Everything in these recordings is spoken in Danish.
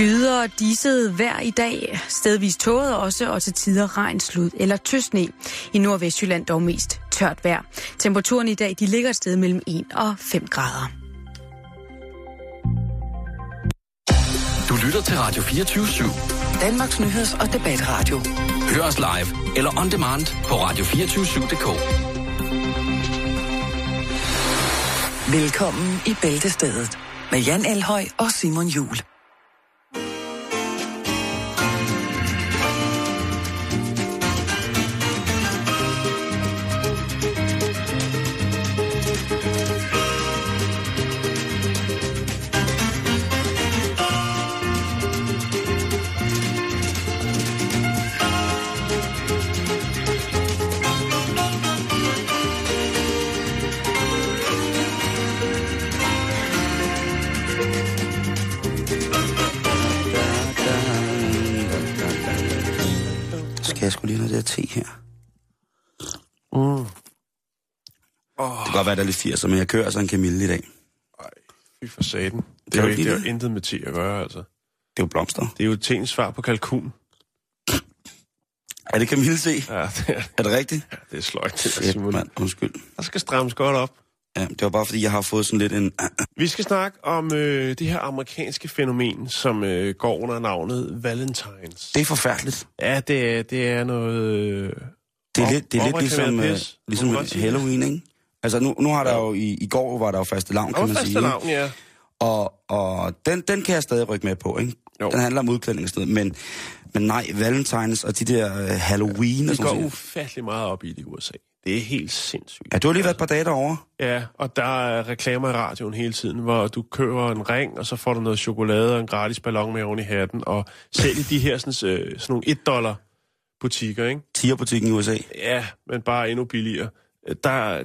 Skyder og disset hver i dag, stedvis tåget også, og til tider regn, slud eller tøsne. I Nordvestjylland dog mest tørt vejr. Temperaturen i dag de ligger et sted mellem 1 og 5 grader. Du lytter til Radio 24 /7. Danmarks Nyheds- og Debatradio. Hør os live eller on demand på radio247.dk. Velkommen i Bæltestedet med Jan Elhøj og Simon Jul. Jeg skulle lige det her te her? Mm. Det kan godt være, der er lidt 80'er, men jeg kører altså en Camille i dag. Ej, fy for saten. Det er jo, ikke, det er jo det? intet med te at gøre, altså. Det er jo blomster. Det er jo tingens svar på kalkun. Er det Camille te? Ja, det er, Er det rigtigt? det er sløjt, det der, Shit, Simon. mand. Undskyld. Der skal strammes godt op. Ja, det var bare fordi, jeg har fået sådan lidt en... Vi skal snakke om øh, det her amerikanske fænomen, som øh, går under navnet Valentines. Det er forfærdeligt. Ja, det er, det er noget... Øh, Det er op- lidt, det er lidt ligesom, øh, ligesom sige? Halloween, ikke? Altså nu, nu har der jo, i, i går var der jo faste lavn, kan man sige. faste ikke? navn, ja. Og, og den, den kan jeg stadig rykke med på, ikke? Jo. Den handler om udklædning og sådan noget. Men, men nej, Valentines og de der uh, Halloween og De sådan går noget. ufattelig meget op i det i USA. Det er helt sindssygt. Ja, du har lige været et par dage derovre. Ja, og der er reklamer i radioen hele tiden, hvor du køber en ring, og så får du noget chokolade og en gratis ballon med oven i hatten, og selv i de her sådan, øh, sådan nogle 1 dollar butikker, ikke? Tierbutikken i USA. Ja, men bare endnu billigere. Øh, Der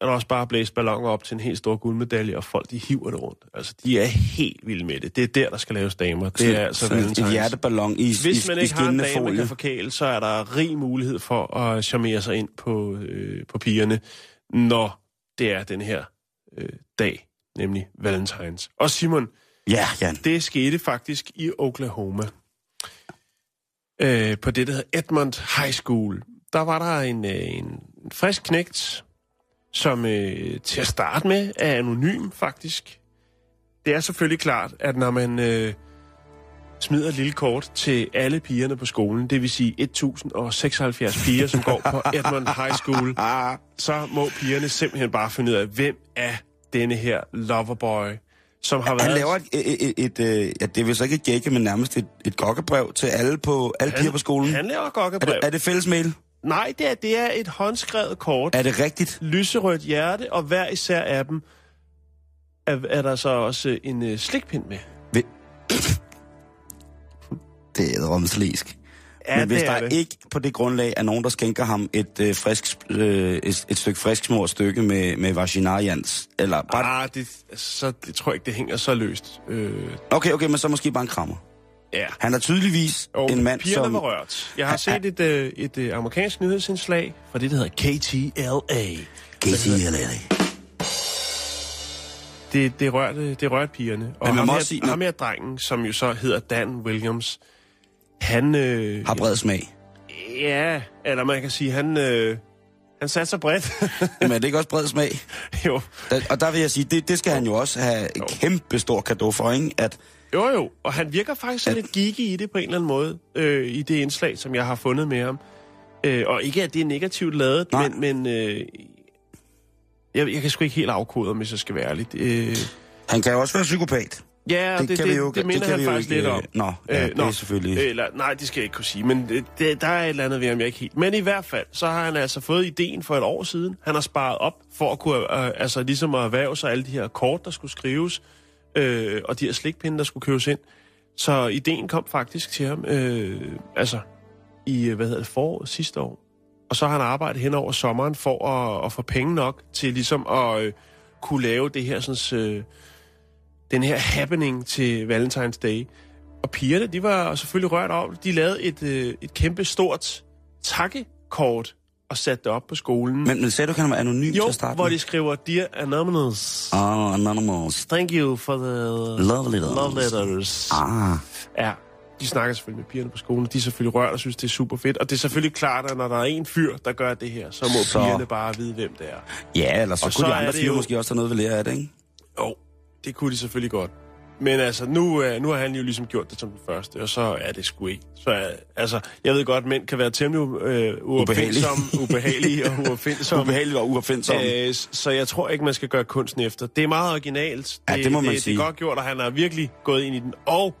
er der også bare blæst balloner op til en helt stor guldmedalje, og folk de hiver det rundt. Altså, de er helt vilde med det. Det er der, der skal laves damer. Det er altså sådan et Valentines. hjerteballon i, Hvis i, man i ikke har en dame, man folie. kan forkæle, så er der rig mulighed for at charmere sig ind på, øh, på pigerne, når det er den her øh, dag, nemlig Valentines. Og Simon, Ja, Jan. det skete faktisk i Oklahoma. Øh, på det, der hedder Edmond High School. Der var der en, øh, en frisk knægt, som øh, til at starte med er anonym, faktisk. Det er selvfølgelig klart, at når man øh, smider et lille kort til alle pigerne på skolen, det vil sige 1076 piger, som går på Edmond High School, så må pigerne simpelthen bare finde ud af, hvem er denne her loverboy, som har været... han laver et, et, et, et, et ja, det er så ikke et gække, men nærmest et, et gokkebrev til alle, på, alle piger på skolen. Han laver er, gokkebrev. det, er det fælles mail? Nej, det er, det er et håndskrevet kort. Er det rigtigt? Lyserødt hjerte, og hver især af dem er, er der så også en øh, slikpind med. Ved... det er romslisk. Ja, men hvis der er det. ikke på det grundlag er nogen, der skænker ham et, øh, frisk, øh, et, et stykke frisk smurt stykke med, med vaginarians, eller bare... Ah, det, så, det tror jeg ikke, det hænger så løst. Øh, Okay, okay, men så måske bare en krammer. Ja. Han er tydeligvis Og en mand, som... var rørt. Jeg har set et, øh, et øh, amerikansk nyhedsindslag fra det, der hedder KTLA. KTLA. Det, det, rørte, det rørte pigerne. Og Men man ham, må her, sige, ham her drengen, som jo så hedder Dan Williams, han... Øh, Har bred smag. Ja, eller man kan sige, han, øh, han satte sig bredt. Men er det ikke også bred smag? jo. Der, og der vil jeg sige, det, det skal han jo også have en kæmpe stor gave for, ikke? At, jo, jo. Og han virker faktisk sådan lidt geeky i det på en eller anden måde, øh, i det indslag, som jeg har fundet med ham. Øh, og ikke, at det er negativt lavet, Nej. men, men øh, jeg, jeg kan sgu ikke helt afkode, om jeg skal være ærlig. Øh, han kan jo også være psykopat. ja, det, det, kan det, vi jo, det minder kan han faktisk ikke, lidt om. Nå, ja, Øh, det nå. er selvfølgelig... Eller, nej, det skal jeg ikke kunne sige, men det, det, der er et eller andet ved ham, jeg ikke helt... Men i hvert fald, så har han altså fået ideen for et år siden. Han har sparet op for at kunne, øh, altså ligesom at erhverve sig alle de her kort, der skulle skrives, øh, og de her slikpinde, der skulle købes ind. Så ideen kom faktisk til ham, øh, altså i, øh, hvad hedder det, foråret sidste år. Og så har han arbejdet hen over sommeren for at, at få penge nok til ligesom at øh, kunne lave det her sådan, øh, den her happening til Valentine's Day. Og pigerne, de var selvfølgelig rørt over. De lavede et, øh, et kæmpe stort takkekort og sat det op på skolen. Men, men sagde du, at han var anonym til jo, at starte hvor med? de skriver, Dear Anonymous, Ah, Anonymous. thank you for the Love letters. love letters. Ah, Ja, de snakker selvfølgelig med pigerne på skolen. De er selvfølgelig rørt og synes, det er super fedt. Og det er selvfølgelig klart, at når der er en fyr, der gør det her, så må Så- pigerne bare vide, hvem det er. ja, eller så Og kunne så de andre fyre jo- måske også have noget ved lære af det, ikke? Jo, det kunne de selvfølgelig godt. Men altså, nu, øh, nu har han jo ligesom gjort det som den første, og så er det sgu ikke. Så øh, altså, jeg ved godt, at mænd kan være temmelig øh, uopfindsomme, ubehagelige og uopfindsomme. Ubehageligt og uopfindsomme. Øh, så jeg tror ikke, man skal gøre kunsten efter. Det er meget originalt. Ja, det må man det, sige. Det er godt gjort, og han har virkelig gået ind i den. Og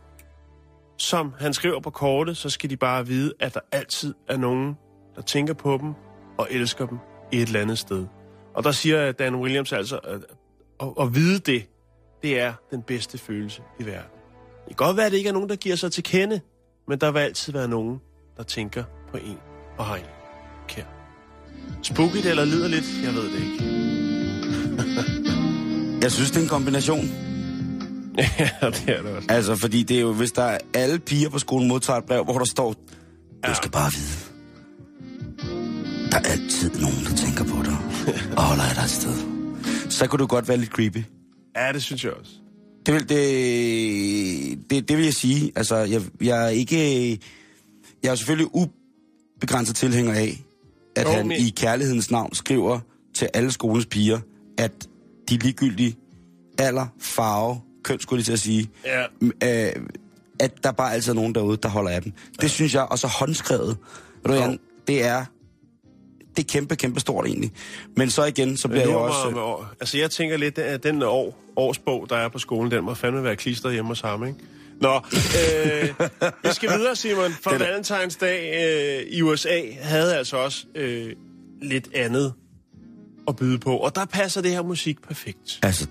som han skriver på kortet, så skal de bare vide, at der altid er nogen, der tænker på dem og elsker dem i et eller andet sted. Og der siger Dan Williams altså, at, at, at vide det, det er den bedste følelse i verden. Det kan godt være, at det ikke er nogen, der giver sig til kende, men der vil altid være nogen, der tænker på en og har en kær. Spooky eller lider lidt, jeg ved det ikke. Jeg synes, det er en kombination. ja, det er det også. Altså, fordi det er jo, hvis der er alle piger på skolen modtager et brev, hvor der står, du skal bare vide, der er altid nogen, der tænker på dig og holder af dig et sted. Så kunne du godt være lidt creepy. Ja, det synes jeg også. Det vil, det, det, det vil jeg sige. Altså, jeg, jeg er ikke... Jeg er selvfølgelig ubegrænset tilhænger af, at Jo, han men- i kærlighedens navn skriver til alle skolens piger, at de ligegyldige alder, farve, køn, skulle jeg til at sige, Ja. øh, at der bare altid er nogen derude, der holder af dem. Det synes jeg, og så håndskrevet, ved du. Jan, det er, det er kæmpe, kæmpe stort egentlig. Men så igen, så bliver jeg nu også... med, år. Altså, jeg tænker lidt, at den år, årsbog, der er på skolen, den må fandme være klistret hjemme hos ham, ikke? Nå, øh, vi skal videre, Simon. For Den er- Valentines dag øh, i USA havde altså også øh, lidt andet at byde på. Og der passer det her musik perfekt. Altså,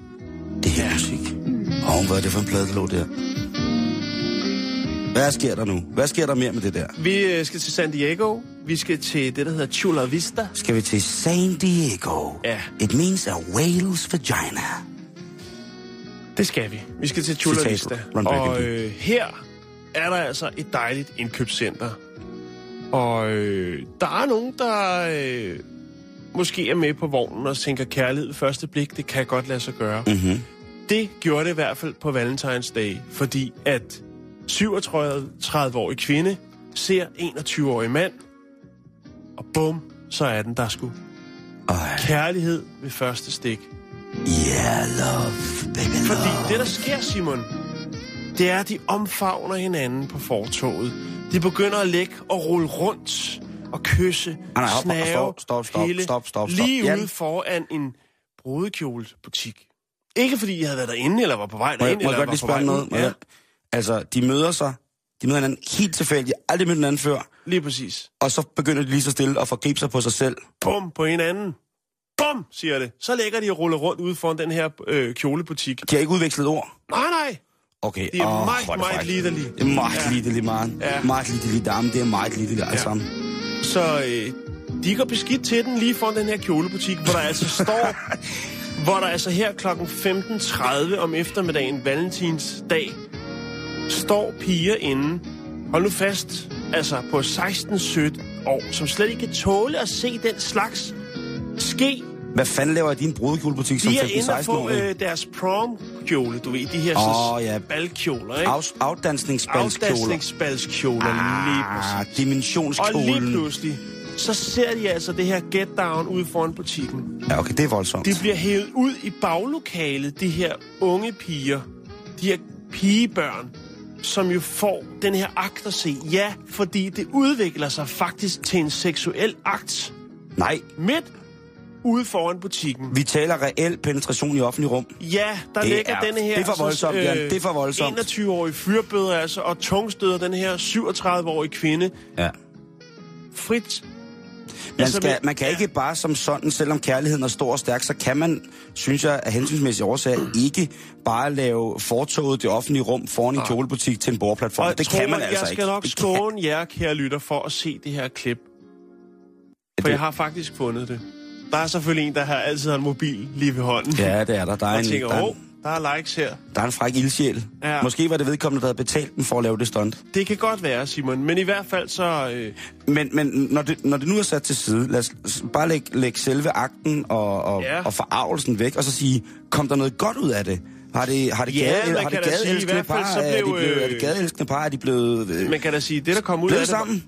det her musik. Åh, hvad er det for en plade, der lå der? Hvad sker der nu? Hvad sker der mere med det der? Vi øh, skal til San Diego. Vi skal til det, der hedder Chula Vista. Skal vi til San Diego? Ja. It means a whale's vagina. Det skal vi. Vi skal til Chula Citat Vista. Og øh, her er der altså et dejligt indkøbscenter. Og øh, der er nogen, der øh, måske er med på vognen og tænker kærlighed første blik. Det kan godt lade sig gøre. Mm-hmm. Det gjorde det i hvert fald på Valentine's Day, fordi at 37-årig kvinde ser 21-årig mand, og bum, så er den der sgu. Ej. Kærlighed ved første stik. Yeah, love, baby love. Fordi det, der sker, Simon, det er, at de omfavner hinanden på fortoget. De begynder at lægge og rulle rundt og kysse, nej, hop, snave, stop, stop, stop, hele, stop, stop, stop. lige Jan. ude foran en brudekjolebutik. Ikke fordi jeg havde været derinde, eller var på vej Må jeg, derinde, må jeg eller godt lige var på spørge vej noget? ud. Må Ja, Altså, de møder sig. De møder hinanden helt tilfældigt. Aldrig mødt hinanden før. lige præcis. Og så begynder de lige så stille at forgribe sig på sig selv. Bum, på hinanden. Bum, siger det. Så lægger de og ruller rundt ude foran den her øh, kjolebutik. De har ikke udvekslet ord. Nej, nej. Okay. Det er Åh, meget, meget frækt. liderligt. Det er meget Ja. liderligt, man. Ja. Meget liderligt dame. Det er meget liderligt Ja. sammen. Så øh, de går beskidt til den lige foran den her kjolebutik, hvor der altså står... hvor der altså her kl. 15.30 om eftermiddagen, valentinsdag, står piger inde. Hold nu fast, altså på 16-17 år, som slet ikke kan tåle at se den slags ske. Hvad fanden laver din brudekjolebutik som De er inde og 15-16 få år? øh, deres prom-kjole, du ved, de her oh, ja. balkjoler, ikke? Af, afdansningsbalskjoler. Afdansningsbalskjoler, lige præcis. Ah, Og lige dimensionskjolen. pludselig, så ser de altså det her get down ude foran butikken. Ja, okay, det er voldsomt. De bliver hævet ud i baglokalet, de her unge piger, de her pigebørn, som jo får den her akt at se. Ja, fordi det udvikler sig faktisk til en seksuel akt Nej, midt ude foran butikken. vi taler reel penetration i offentlig rum. Ja, der Det ligger er- denne her... det er for voldsomt, Jan. Det er for voldsomt. 21-årige fyrbøder altså, og tungstøder den her 37-årige kvinde Ja. frit. Man, Altså, skal, man kan ikke bare som sådan, selvom kærligheden er stor og stærk, så kan man, synes jeg, af hensynsmæssige årsager, ikke bare lave fortoget det offentlige rum foran en kjolebutik til en bordplatform. Og det kan man altså jeg skal ikke. nok skåne jer, kære lytter, for at se det her klip. For det- jeg har faktisk fundet det. Der er selvfølgelig en, der har altid har en mobil lige ved hånden. Ja, det er der. Der er en, tænker, der, er "Åh, en, der er likes her. Der er en fræk ildsjæl. Ja. Måske var det vedkommende, der havde betalt den for at lave det stunt. Det kan godt være, Simon, men i hvert fald så... Øh, Men, men når, det, når det nu er sat til side, lad os bare lægge, lægge selve akten og, og, Ja. og forarvelsen væk, og så sige, kom der noget godt ud af det? Har det, har det, Ja, gade, har det gadeelskende hvert fald par, så er de blev, blevet, er øh, det gadeelskende par, er de blevet... Øh, man kan da sige, det der kom ud af det... var- sammen?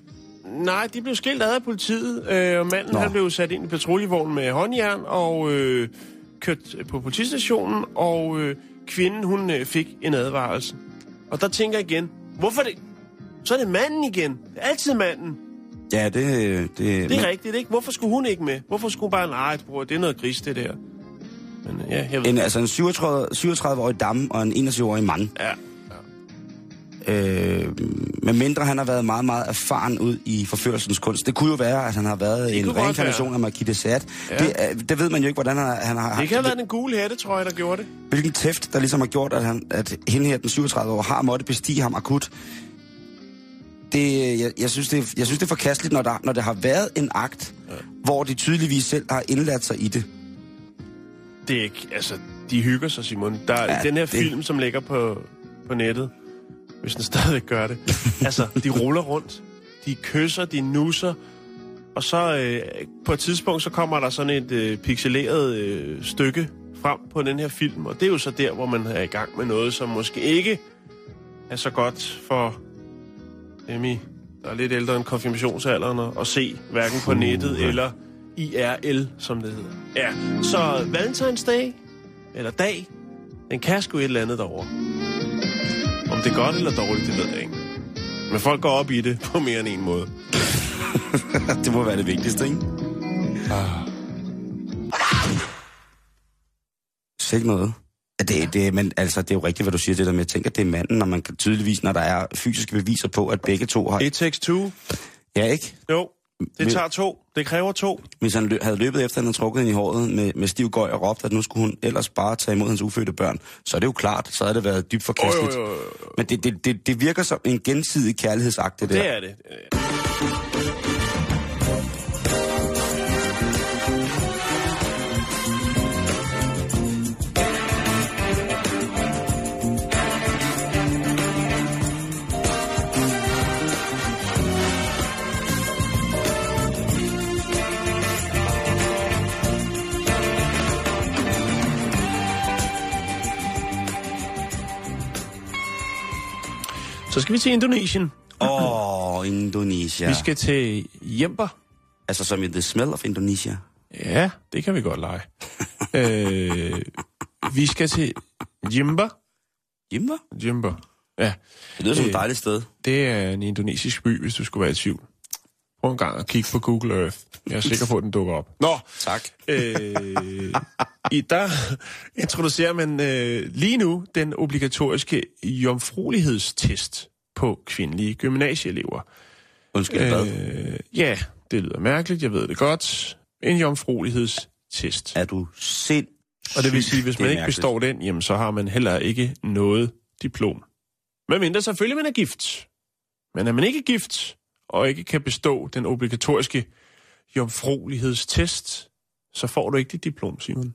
Nej, de blev skilt ad af politiet, øh, og manden Nå. han blev sat ind i patruljevognen med håndjern og øh, kørt på politistationen, og øh, kvinden hun øh, fik en advarsel. Og der tænker jeg igen, hvorfor det? Så er det manden igen. Det er altid manden. Ja, det... det, Det er men, rigtigt, ikke? Hvorfor skulle hun ikke med? Hvorfor skulle hun bare, nej, bror, det er noget gris, det der. Men øh, ja, jeg ved en, altså en 37, 37-årig dame og en 21-årig mand. Ja. Øh, med mindre han har været meget, meget erfaren ud i forførelsens kunst. Det kunne jo være, at han har været Det en reinkarnation af Marquis de Sade. Ja. Det, det ved man jo ikke, hvordan han, har- han har Det kan have været den gule hætte, tror jeg, der gjorde det. hvilken tæft, der ligesom har gjort, at, han, at hende her, den 37 år, har måttet bestige ham akut. Det, jeg, jeg, synes, det, jeg synes, det er forkasteligt, når der, når det har været en akt, ja. hvor de tydeligvis selv har indladt sig i det. Det er ikke, altså, de hygger sig, Simon. Der er ja, den her det- film, som ligger på, på nettet, hvis den stadig gør det. altså, de ruller rundt, de kysser, de nusser, og så øh, på et tidspunkt, så kommer der sådan et øh, pixeleret øh, stykke frem på den her film, og det er jo så der, hvor man er i gang med noget, som måske ikke er så godt for Emmy, der er lidt ældre end konfirmationsalderen, at- se, hverken på nettet eller IRL, som det hedder. Ja, så Valentine's Day, eller dag, den kan sgu et eller andet derovre. Om det er godt eller dårligt, det ved jeg ikke. Men folk går op i det på mere end en måde. det må være det vigtigste, ikke? Sæt noget. Ja, Det, det, men altså, det er jo rigtigt, hvad du siger, det der med, at jeg tænker, at det er manden, når man kan tydeligvis, når der er fysiske beviser på, at begge to har... It takes two. Ja, ikke? Jo, det tager to. Det kræver to. Hvis han lø- havde løbet efter, at han havde trukket hende i håret med, med stiv gøj og råbt, at nu skulle hun ellers bare tage imod hans ufødte børn, så er det jo klart, så havde det været dybt forkasteligt. Men det, det, det, det virker som en gensidig kærlighedsakt, det der. Det er det. Så skal vi til Indonesien. Åh, oh, Indonesia. Vi skal til Jemper. Altså som i The Smell of Indonesia. Ja, det kan vi godt lege. øh, vi skal til Jimber. Jimmer? Jimber. Ja, Det lyder som et Øh. dejligt sted. det er en indonesisk by, hvis du skulle være i tvivl. Prøv en gang at kigge på Google Earth. Jeg er sikker på, at den dukker op. Nå, Tak. øh, i der introducerer man øh, lige nu den obligatoriske jomfruelighedstest på kvindelige gymnasieelever. Undskyld, hvad? Øh, ja, det lyder mærkeligt, jeg ved det godt. En jomfruelighedstest. Er du sind? Og det vil sige, hvis man ikke mærkeligt. består den, jamen så har man heller ikke noget diplom. Men mindre selvfølgelig, man er gift. Men er man ikke gift, og ikke kan bestå den obligatoriske jomfruelighedstest, så får du ikke dit diplom, Simon.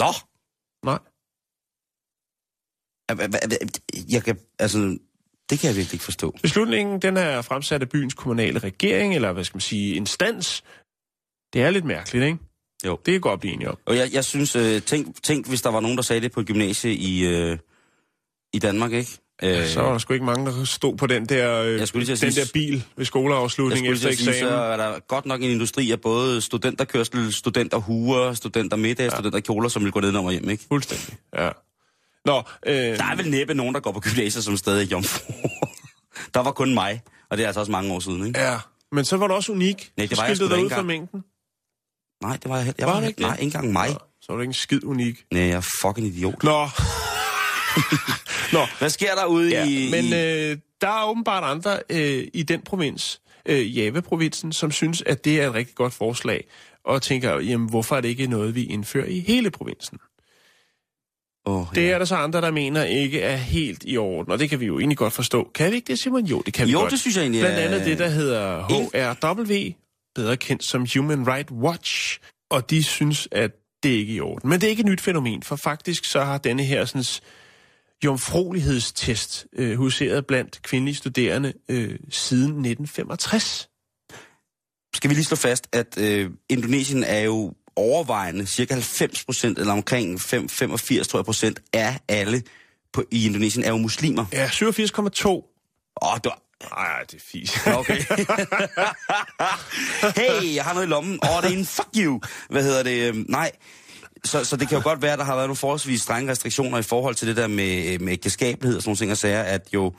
Nå! Nej. Jeg kan, altså, det kan jeg virkelig ikke forstå. Beslutningen, den er fremsat af byens kommunale regering, eller hvad skal man sige, instans. Det er lidt mærkeligt, ikke? Jo. Det kan godt blive enige om. Og jeg, jeg synes, øh, tænk, tænk, hvis der var nogen, der sagde det på et gymnasie i, øh, i Danmark, ikke? Øh, Så var der sgu ikke mange, der stod på den der, øh, Jeg skulle lige den at der sige- bil ved jeg skoleafslutningen skulle efter at sige, eksamen. så er der godt nok en industri af både studenterkørsel, studenterhuer, studentermiddag, ja. studenterkjoler, som vil gå ned og hjem, ikke? Fuldstændig, ja. Nå, øh, Der er vel næppe nogen, der går på gymnasiet, som stadig er jomfru. der var kun mig, og det er altså også mange år siden, ikke? ja. Men så var du også unik. Nej, det Så var jeg skilte sgu da ud fra mængden. Nej, det var jeg. Jeg Var var, det ikke nej, det? ikke engang mig. Så var du ikke en skid unik. Nej, jeg er fucking idiot. Nå. Nå, Hvad sker der ude ja, i... men øh, der er åbenbart andre øh, i den provins, øh, Java-provinsen, som synes, at det er et rigtig godt forslag, og tænker, jamen hvorfor er det ikke noget, vi indfører i hele provinsen? oh, Det er der så andre, der mener ikke er helt i orden, og det kan vi jo egentlig godt forstå. Kan vi ikke det, Simon? Jo, det kan vi Jo, godt. det synes jeg egentlig Blandt andet det, der hedder HRW, bedre kendt som Human Rights Watch, og de synes, at det er ikke i orden. Men det er ikke et nyt fænomen, for faktisk så har denne her sådan, jomfrolighedstest øh, huseret blandt kvindelige studerende øh, siden 1965. Skal vi lige slå fast, at øh, Indonesien er jo overvejende, cirka 90 procent, eller omkring 5, 85 tror jeg, procent af alle på, i Indonesien er jo muslimer. Ja, 87,2. Åh, oh, du Ej, det er fis. Okay. hey, jeg har noget i lommen. Åh, oh, det er en fuck you. Hvad hedder det? Øhm, Nej. Så, så det kan jo godt være, at der har været nogle forholdsvis strenge restriktioner i forhold til det der med, med ægteskabelighed og sådan nogle ting, og sager, at jo,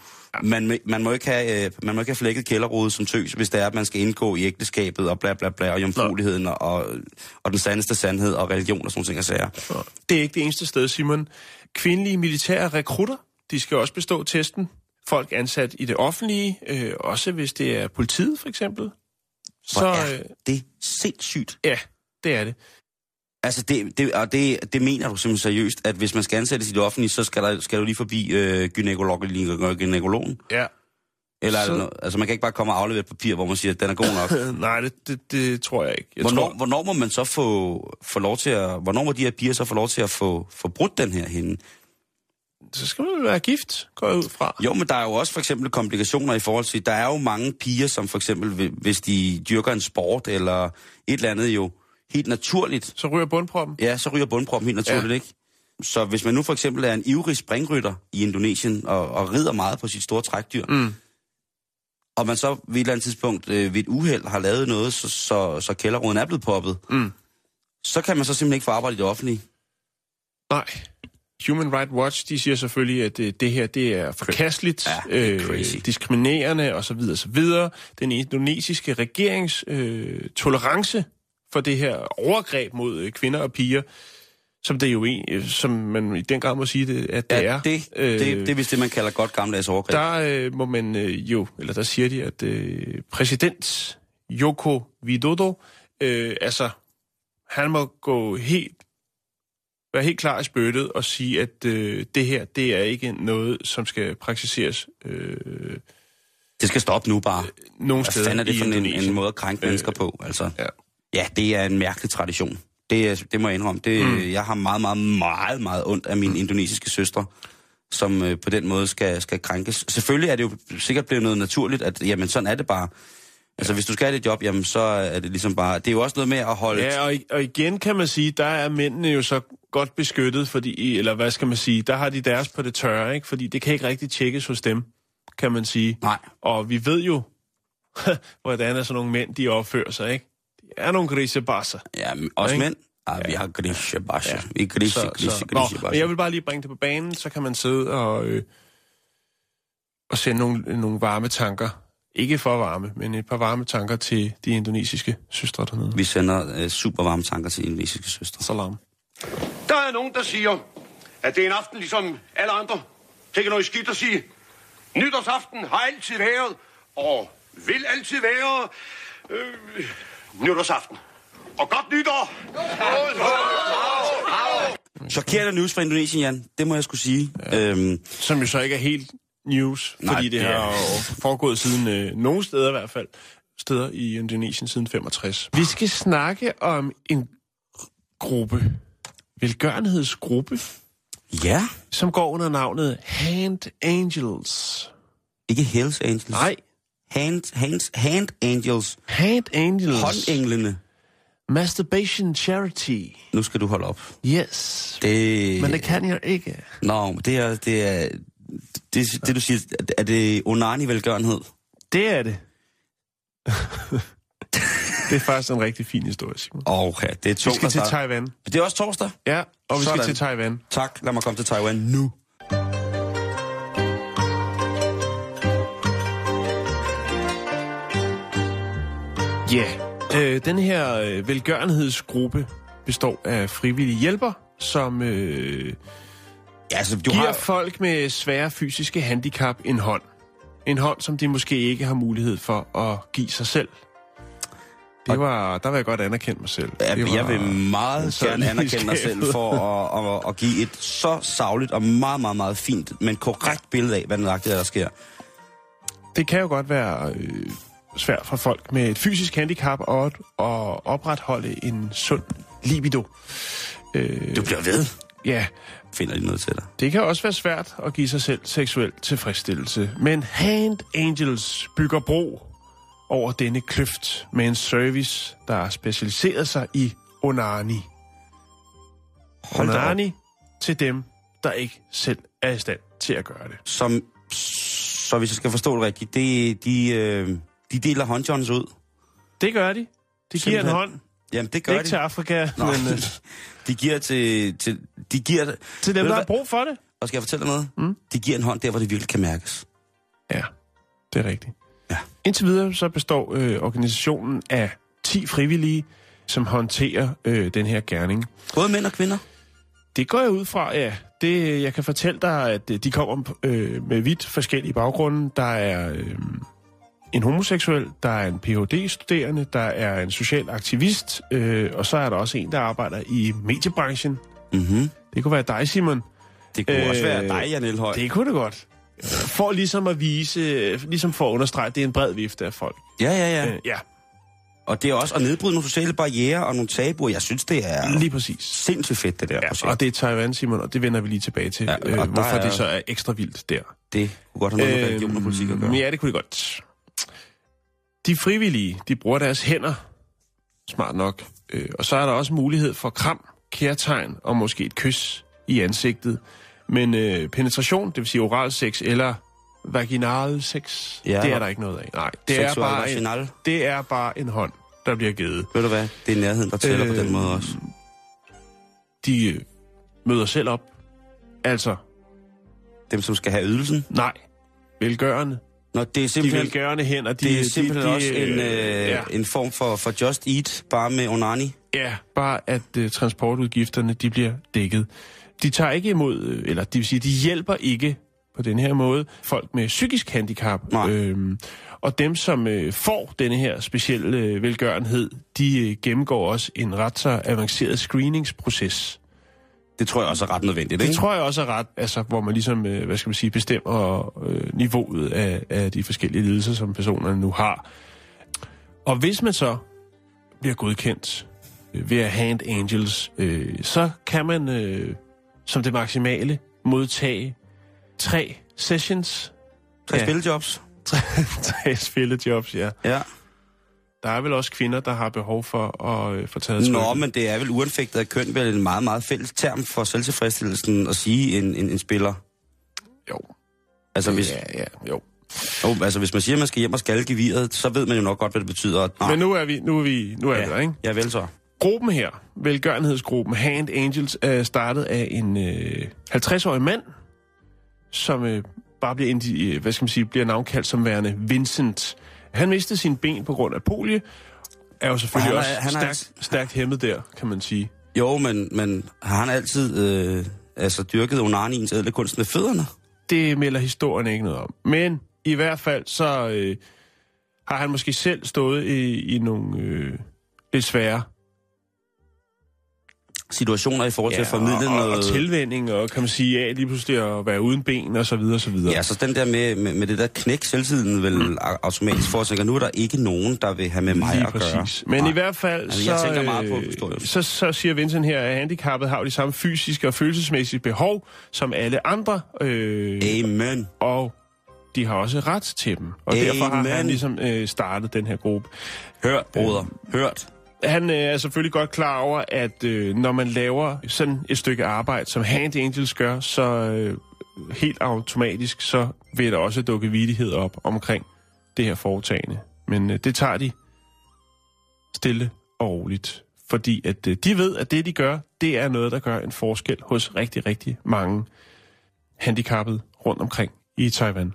man, man, må ikke have, øh, man må ikke have flækket kælderrode som tøs, hvis det er, at man skal indgå i ægteskabet og bla bla bla, og jomfrueligheden og, og, og den sandeste sandhed og religion og sådan nogle ting, og sager. Det er ikke det eneste sted, Simon. Kvindelige militære rekrutter, de skal også bestå testen. Folk ansat i det offentlige, øh, også hvis det er politiet for eksempel. Så er øh, det sindssygt. ja, det er det. Altså, det, det, og det, det mener du simpelthen seriøst, at hvis man skal ansættes i det offentlige, så skal, der, skal du lige forbi øh, gynækolog, gynækologen? Ja. Eller er Så- noget, altså, man kan ikke bare komme og aflevere et papir, hvor man siger, at den er god nok. Nej, det, det, det tror jeg ikke. Jeg hvornår, tror, hvornår må man så få, få lov til at... Hvornår må de her piger så få lov til at få, få brudt den her hende? så skal man være gift, går jeg ud fra. Jo, men der er jo også for eksempel komplikationer i forhold til... Der er jo mange piger, som for eksempel, hvi- hvis de dyrker en sport eller et eller andet jo helt naturligt, Så ryger bundproppen. ja, så ryger bundproppen helt naturligt, Ja. ikke? Så hvis man nu for eksempel er en ivrig springrytter i Indonesien og, og rider meget på sit store trækdyr, Mm. og man så ved et eller andet tidspunkt øh, ved et uheld har lavet noget, så, så, så kælderråden er blevet poppet, Mm. så kan man så simpelthen ikke få arbejde i det offentlige. Nej. Human Rights Watch, de siger selvfølgelig, at det, det her det er forkasteligt, Ja, det er crazy. diskriminerende osv. osv. Den indonesiske regerings øh, tolerance for det her overgreb mod øh, kvinder og piger, som det jo en, øh, som man i den grad må sige, det, at det Ja, er. det, det, det er vist det, man kalder godt gammeldags overgreb. Der øh, må man øh, jo, eller der siger de, at øh, præsident Joko Widodo, øh, altså, han må gå helt, være helt klar i spyttet og sige, at øh, det her, det er ikke noget, som skal praktiseres øh, Det skal stoppe nu bare. nogen Hvad steder fanden er det for en, en måde at krænke mennesker på? Altså, Ja. Ja, det er en mærkelig tradition. Det, det må jeg indrømme. Det, mm. Jeg har meget, meget, meget, meget ondt af mine indonesiske søstre, som øh, på den måde skal, skal krænkes. Selvfølgelig er det jo sikkert blevet noget naturligt, at jamen, sådan er det bare. Altså, hvis du skal have det job, jamen, så er det ligesom bare... Det er jo også noget med at holde... Ja, og, og igen kan man sige, der er mændene jo så godt beskyttet, fordi, eller hvad skal man sige, der har de deres på det tørre, ikke? Fordi det kan ikke rigtig tjekkes hos dem, kan man sige. Nej. Og vi ved jo, hvordan er sådan nogle mænd, de opfører sig, ikke? Er nogle grisebasser. Ja, også Ikke? mænd. Ja, vi har grise, basje. Ja. Vi er grise, Så, grise, så, grise, Nå, jeg vil bare lige bringe det på banen, så kan man sidde og, øh, og sende nogle, nogle varme tanker. Ikke for varme, men et par varme tanker til de indonesiske søstre dernede. Vi sender øh, super varme tanker til indonesiske søstre. Salam. Der er nogen, der siger, at det er en aften ligesom alle andre. Det er ikke noget skidt at sige. Nytårsaften har altid været, og vil altid være, øh, nytårsaften. Og godt nytår! Chokerende news fra Indonesien, Jan. Det må jeg skulle sige. Ja. Øhm, Som jo så ikke er helt news, Nej, fordi det det har foregået siden øh, nogle steder i hvert fald, steder i Indonesien siden 65. Vi skal snakke om en gruppe, velgørenhedsgruppe, ja. som går under navnet Hand Angels. Ikke Hells Angels. Nej, Hand, hands, hand Angels. Hand Angels. Håndenglene. Masturbation Charity. Nu skal du holde op. Yes. Det... Men det kan jeg ikke. Nå, men det er... Det, er, det, det du siger, er det onani-velgørenhed? Det er det. det er faktisk en rigtig fin historie, Simon. Okay, det er Vi to, skal til Taiwan. Det er også torsdag? Ja, og vi Sådan. skal til Taiwan. Tak, lad mig komme til Taiwan nu. Ja, øh, den her øh, velgørenhedsgruppe består af frivillige hjælper, som øh, Ja, altså, du giver har... folk med svære fysiske handicap en hånd. En hånd, som de måske ikke har mulighed for at give sig selv. Det var, der vil jeg godt anerkende mig selv. Ja, var jeg vil meget gerne anerkende mig selv for at, at, at give et så savligt og meget, meget, meget fint, men korrekt billede af, hvad er, der sker. Det kan jo godt være øh, svært for folk med et fysisk handicap at, at opretholde en sund libido. Øh, Du bliver ved. ja, Finder de noget til dig. det kan også være svært at give sig selv seksuel tilfredsstillelse, men Hand Angels bygger bro over denne kløft med en service, der har specialiseret sig i onani. Hold. Onani til dem, der ikke selv er i stand til at gøre det. Som, så hvis jeg skal forstå det rigtigt, det, de, øh, de deler håndjons ud. Det gør de. De giver en hånd. Jamen, det gør Ikke de. til Afrika, Nå, men øh, de giver til... til de giver, til dem, der har brug for det. Og skal jeg fortælle dig noget? Mm. De giver en hånd der, hvor det virkelig kan mærkes. Ja, det er rigtigt. Ja. Indtil videre så består øh, organisationen af 10 frivillige, som håndterer øh, den her gerning. Både mænd og kvinder. Det går jeg ud fra, ja. Det, jeg kan fortælle dig, at øh, de kommer øh, med vidt forskellige baggrunde. Der er øh, en homoseksuel, der er en Ph.D.-studerende, der er en social aktivist, øh, og så er der også en, der arbejder i mediebranchen. Mm-hmm. Det kunne være dig, Simon. Det kunne øh, også Øh, være dig, Jan Elhøj. Det kunne det godt. For ligesom at vise, ligesom for at understrege, at det er en bred vifte af folk. Ja, ja, ja. Øh, ja, Og det er også at nedbryde nogle sociale barriere og nogle tabuer. Jeg synes, det er lige præcis. sindssygt fedt, det der Ja, projekt. og det er Taiwan, Simon, og det vender vi lige tilbage til, Ja, og øh, hvorfor er- det så er ekstra vildt der. Det kunne godt have noget med religion og politik at gøre. Øhm, Ja, det kunne det godt. De frivillige, de bruger deres hænder, smart nok, øh, og så er der også mulighed for kram, kærtegn og måske et kys i ansigtet. Men øh, penetration, det vil sige oral sex eller vaginal sex, Ja. det er der ikke noget af. Nej, det er, bare en, det er bare en hånd, der bliver givet. Ved du hvad? Det er nærheden, der tæller øh, på den Øh, måde også. De øh, møder selv op. Altså, Dem, som skal have ydelsen. nej, velgørende. Nå, det er De simpelthen, velgørende hænder, de, det er simpelthen de, de, også en, øh, ja, en form for, for Just Eat, bare med onani. ja, bare at øh, transportudgifterne, de bliver dækket. De tager ikke imod, øh, eller det vil sige, de hjælper ikke på den her måde folk med psykisk handicap. Nej. Øhm, og dem, som øh, får denne her specielle øh, velgørenhed, de øh, gennemgår også en ret så avanceret screeningsproces. Det tror jeg også er ret nødvendigt, Det ikke? tror jeg også er ret, altså, hvor man ligesom, øh, hvad skal man sige, bestemmer øh, niveauet af, af de forskellige lidelser, som personerne nu har. Og hvis man så bliver godkendt øh, ved at Hand Angels, øh, så kan man øh, som det maksimale modtage tre sessions. Tre Ja. spillejobs. Tre, tre spillejobs, ja. Ja. Der er vel også kvinder, der har behov for at øh, få taget Nå, men det er vel uanfægtet af køn, vel en meget, meget fælles term for selvtilfredsstillelsen at sige en, en, en spiller. Jo. Altså hvis, Ja, ja, jo. jo, altså, hvis man siger, at man skal hjem og skal geviret, så ved man jo nok godt, hvad det betyder. Nå, Men nu er vi, nu er vi, nu er ja, vi der, ikke? Ja, vel så. Gruppen her, velgørenhedsgruppen Hand Angels, er startet af en øh, 50-årig mand, som øh, bare bliver, indi- øh, hvad skal man sige, bliver navnkaldt som værende Vincent. Han mistede sine ben på grund af polie, er jo selvfølgelig Og han er- også han er- stærkt, stærkt hæmmet der, kan man sige. Jo, men, men har han altid øh, altså, dyrket onaniens ædle kunst med fødderne? Det melder historien ikke noget om. Men i hvert fald, så øh, har han måske selv stået i, i nogle øh, lidt svære Situationer i forhold til at formidle og, noget... og tilvænding, og kan man sige, ja, lige pludselig at være uden ben, og så videre, og så videre. Ja, så den der med, med, med det der knæk selvtiden vel mm. automatisk foretænker, nu er der ikke nogen, der vil have med mig Lige at gøre. præcis. Men Nej. i hvert fald, Altså, så, jeg tænker meget på øh, så, så siger Vincent her, at handicappet har de samme fysiske og følelsesmæssige behov som alle andre, øh, Amen. og de har også ret til dem. Og derfor har Amen. han ligesom øh, startet den her gruppe. Hørt, broder. Hørt. Han øh, er selvfølgelig godt klar over, at øh, når man laver sådan et stykke arbejde, som Hand Angels gør, så øh, helt automatisk, så vil der også dukke vidighed op omkring det her foretagende. Men øh, det tager de stille og roligt. Fordi at øh, de ved, at det, de gør, det er noget, der gør en forskel hos rigtig, rigtig mange handicappede rundt omkring i Taiwan.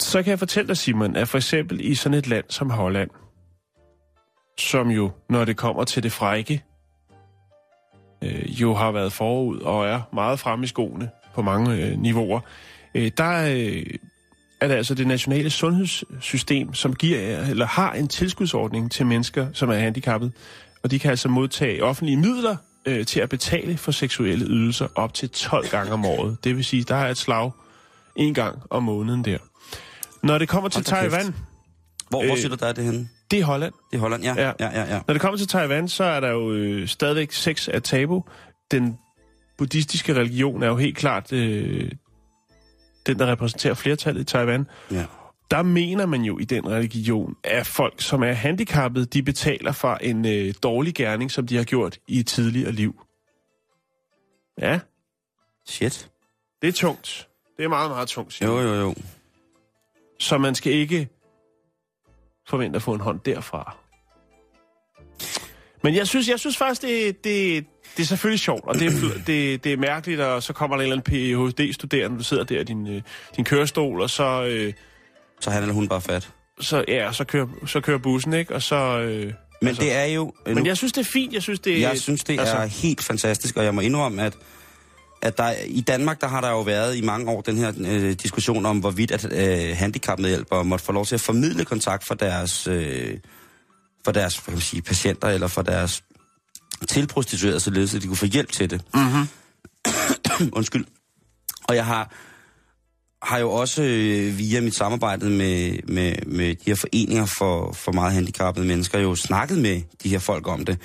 Så kan jeg fortælle dig, Simon, at for eksempel i sådan et land som Holland, som jo, når det kommer til det frække, øh, jo har været forud og er meget fremme i skoene på mange øh, niveauer, øh, der øh, er det altså det nationale sundhedssystem, som giver eller har en tilskudsordning til mennesker, som er handicappet, og de kan altså modtage offentlige midler øh, til at betale for seksuelle ydelser op til 12 gange om året. Det vil sige, der er et slag en gang om måneden der. Når det kommer til. Taiwan, Hvor, hvor Øh, siger du, der er det henne? Det er Holland. Det er Holland, ja. Ja. Ja, ja, ja. Når det kommer til Taiwan, så er der jo øh, stadigvæk sex af tabu. Den buddhistiske religion er jo helt klart øh, den, der repræsenterer flertallet i Taiwan. ja. Der mener man jo i den religion, at folk, som er handicappede, de betaler for en øh, dårlig gerning, som de har gjort i et tidligere liv. Ja, Shit. det er tungt. Det er meget, meget tungt. siger Jo, jo, jo. Så man skal ikke forvente at få en hånd derfra. Men jeg synes, jeg synes faktisk, det, det, det er selvfølgelig sjovt, og det det, det er mærkeligt, og så kommer der en eller anden PhD-studerende, du sidder der i din, øh, din kørestol, og så, øh, Så han eller hun bare fat. så, ja, så, kører, så kører bussen, ikke? Og så... Øh, Men altså, det er jo... øh, men jeg synes, det er fint. Jeg synes, det, Jeg synes, det altså, er helt fantastisk, og jeg må indrømme, at, at der, i Danmark, der har der jo været i mange år den her øh, diskussion om, hvorvidt at øh, handicapmedhjælpere måtte få lov til at formidle kontakt for deres, øh, for deres hvad kan man sige, patienter, eller for deres tilprostituerede, således at de kunne få hjælp til det. Mm-hmm. Undskyld. Og jeg har, har jo også øh, via mit samarbejde med, med, med de her foreninger for, for meget handicappede mennesker jo snakket med de her folk om det.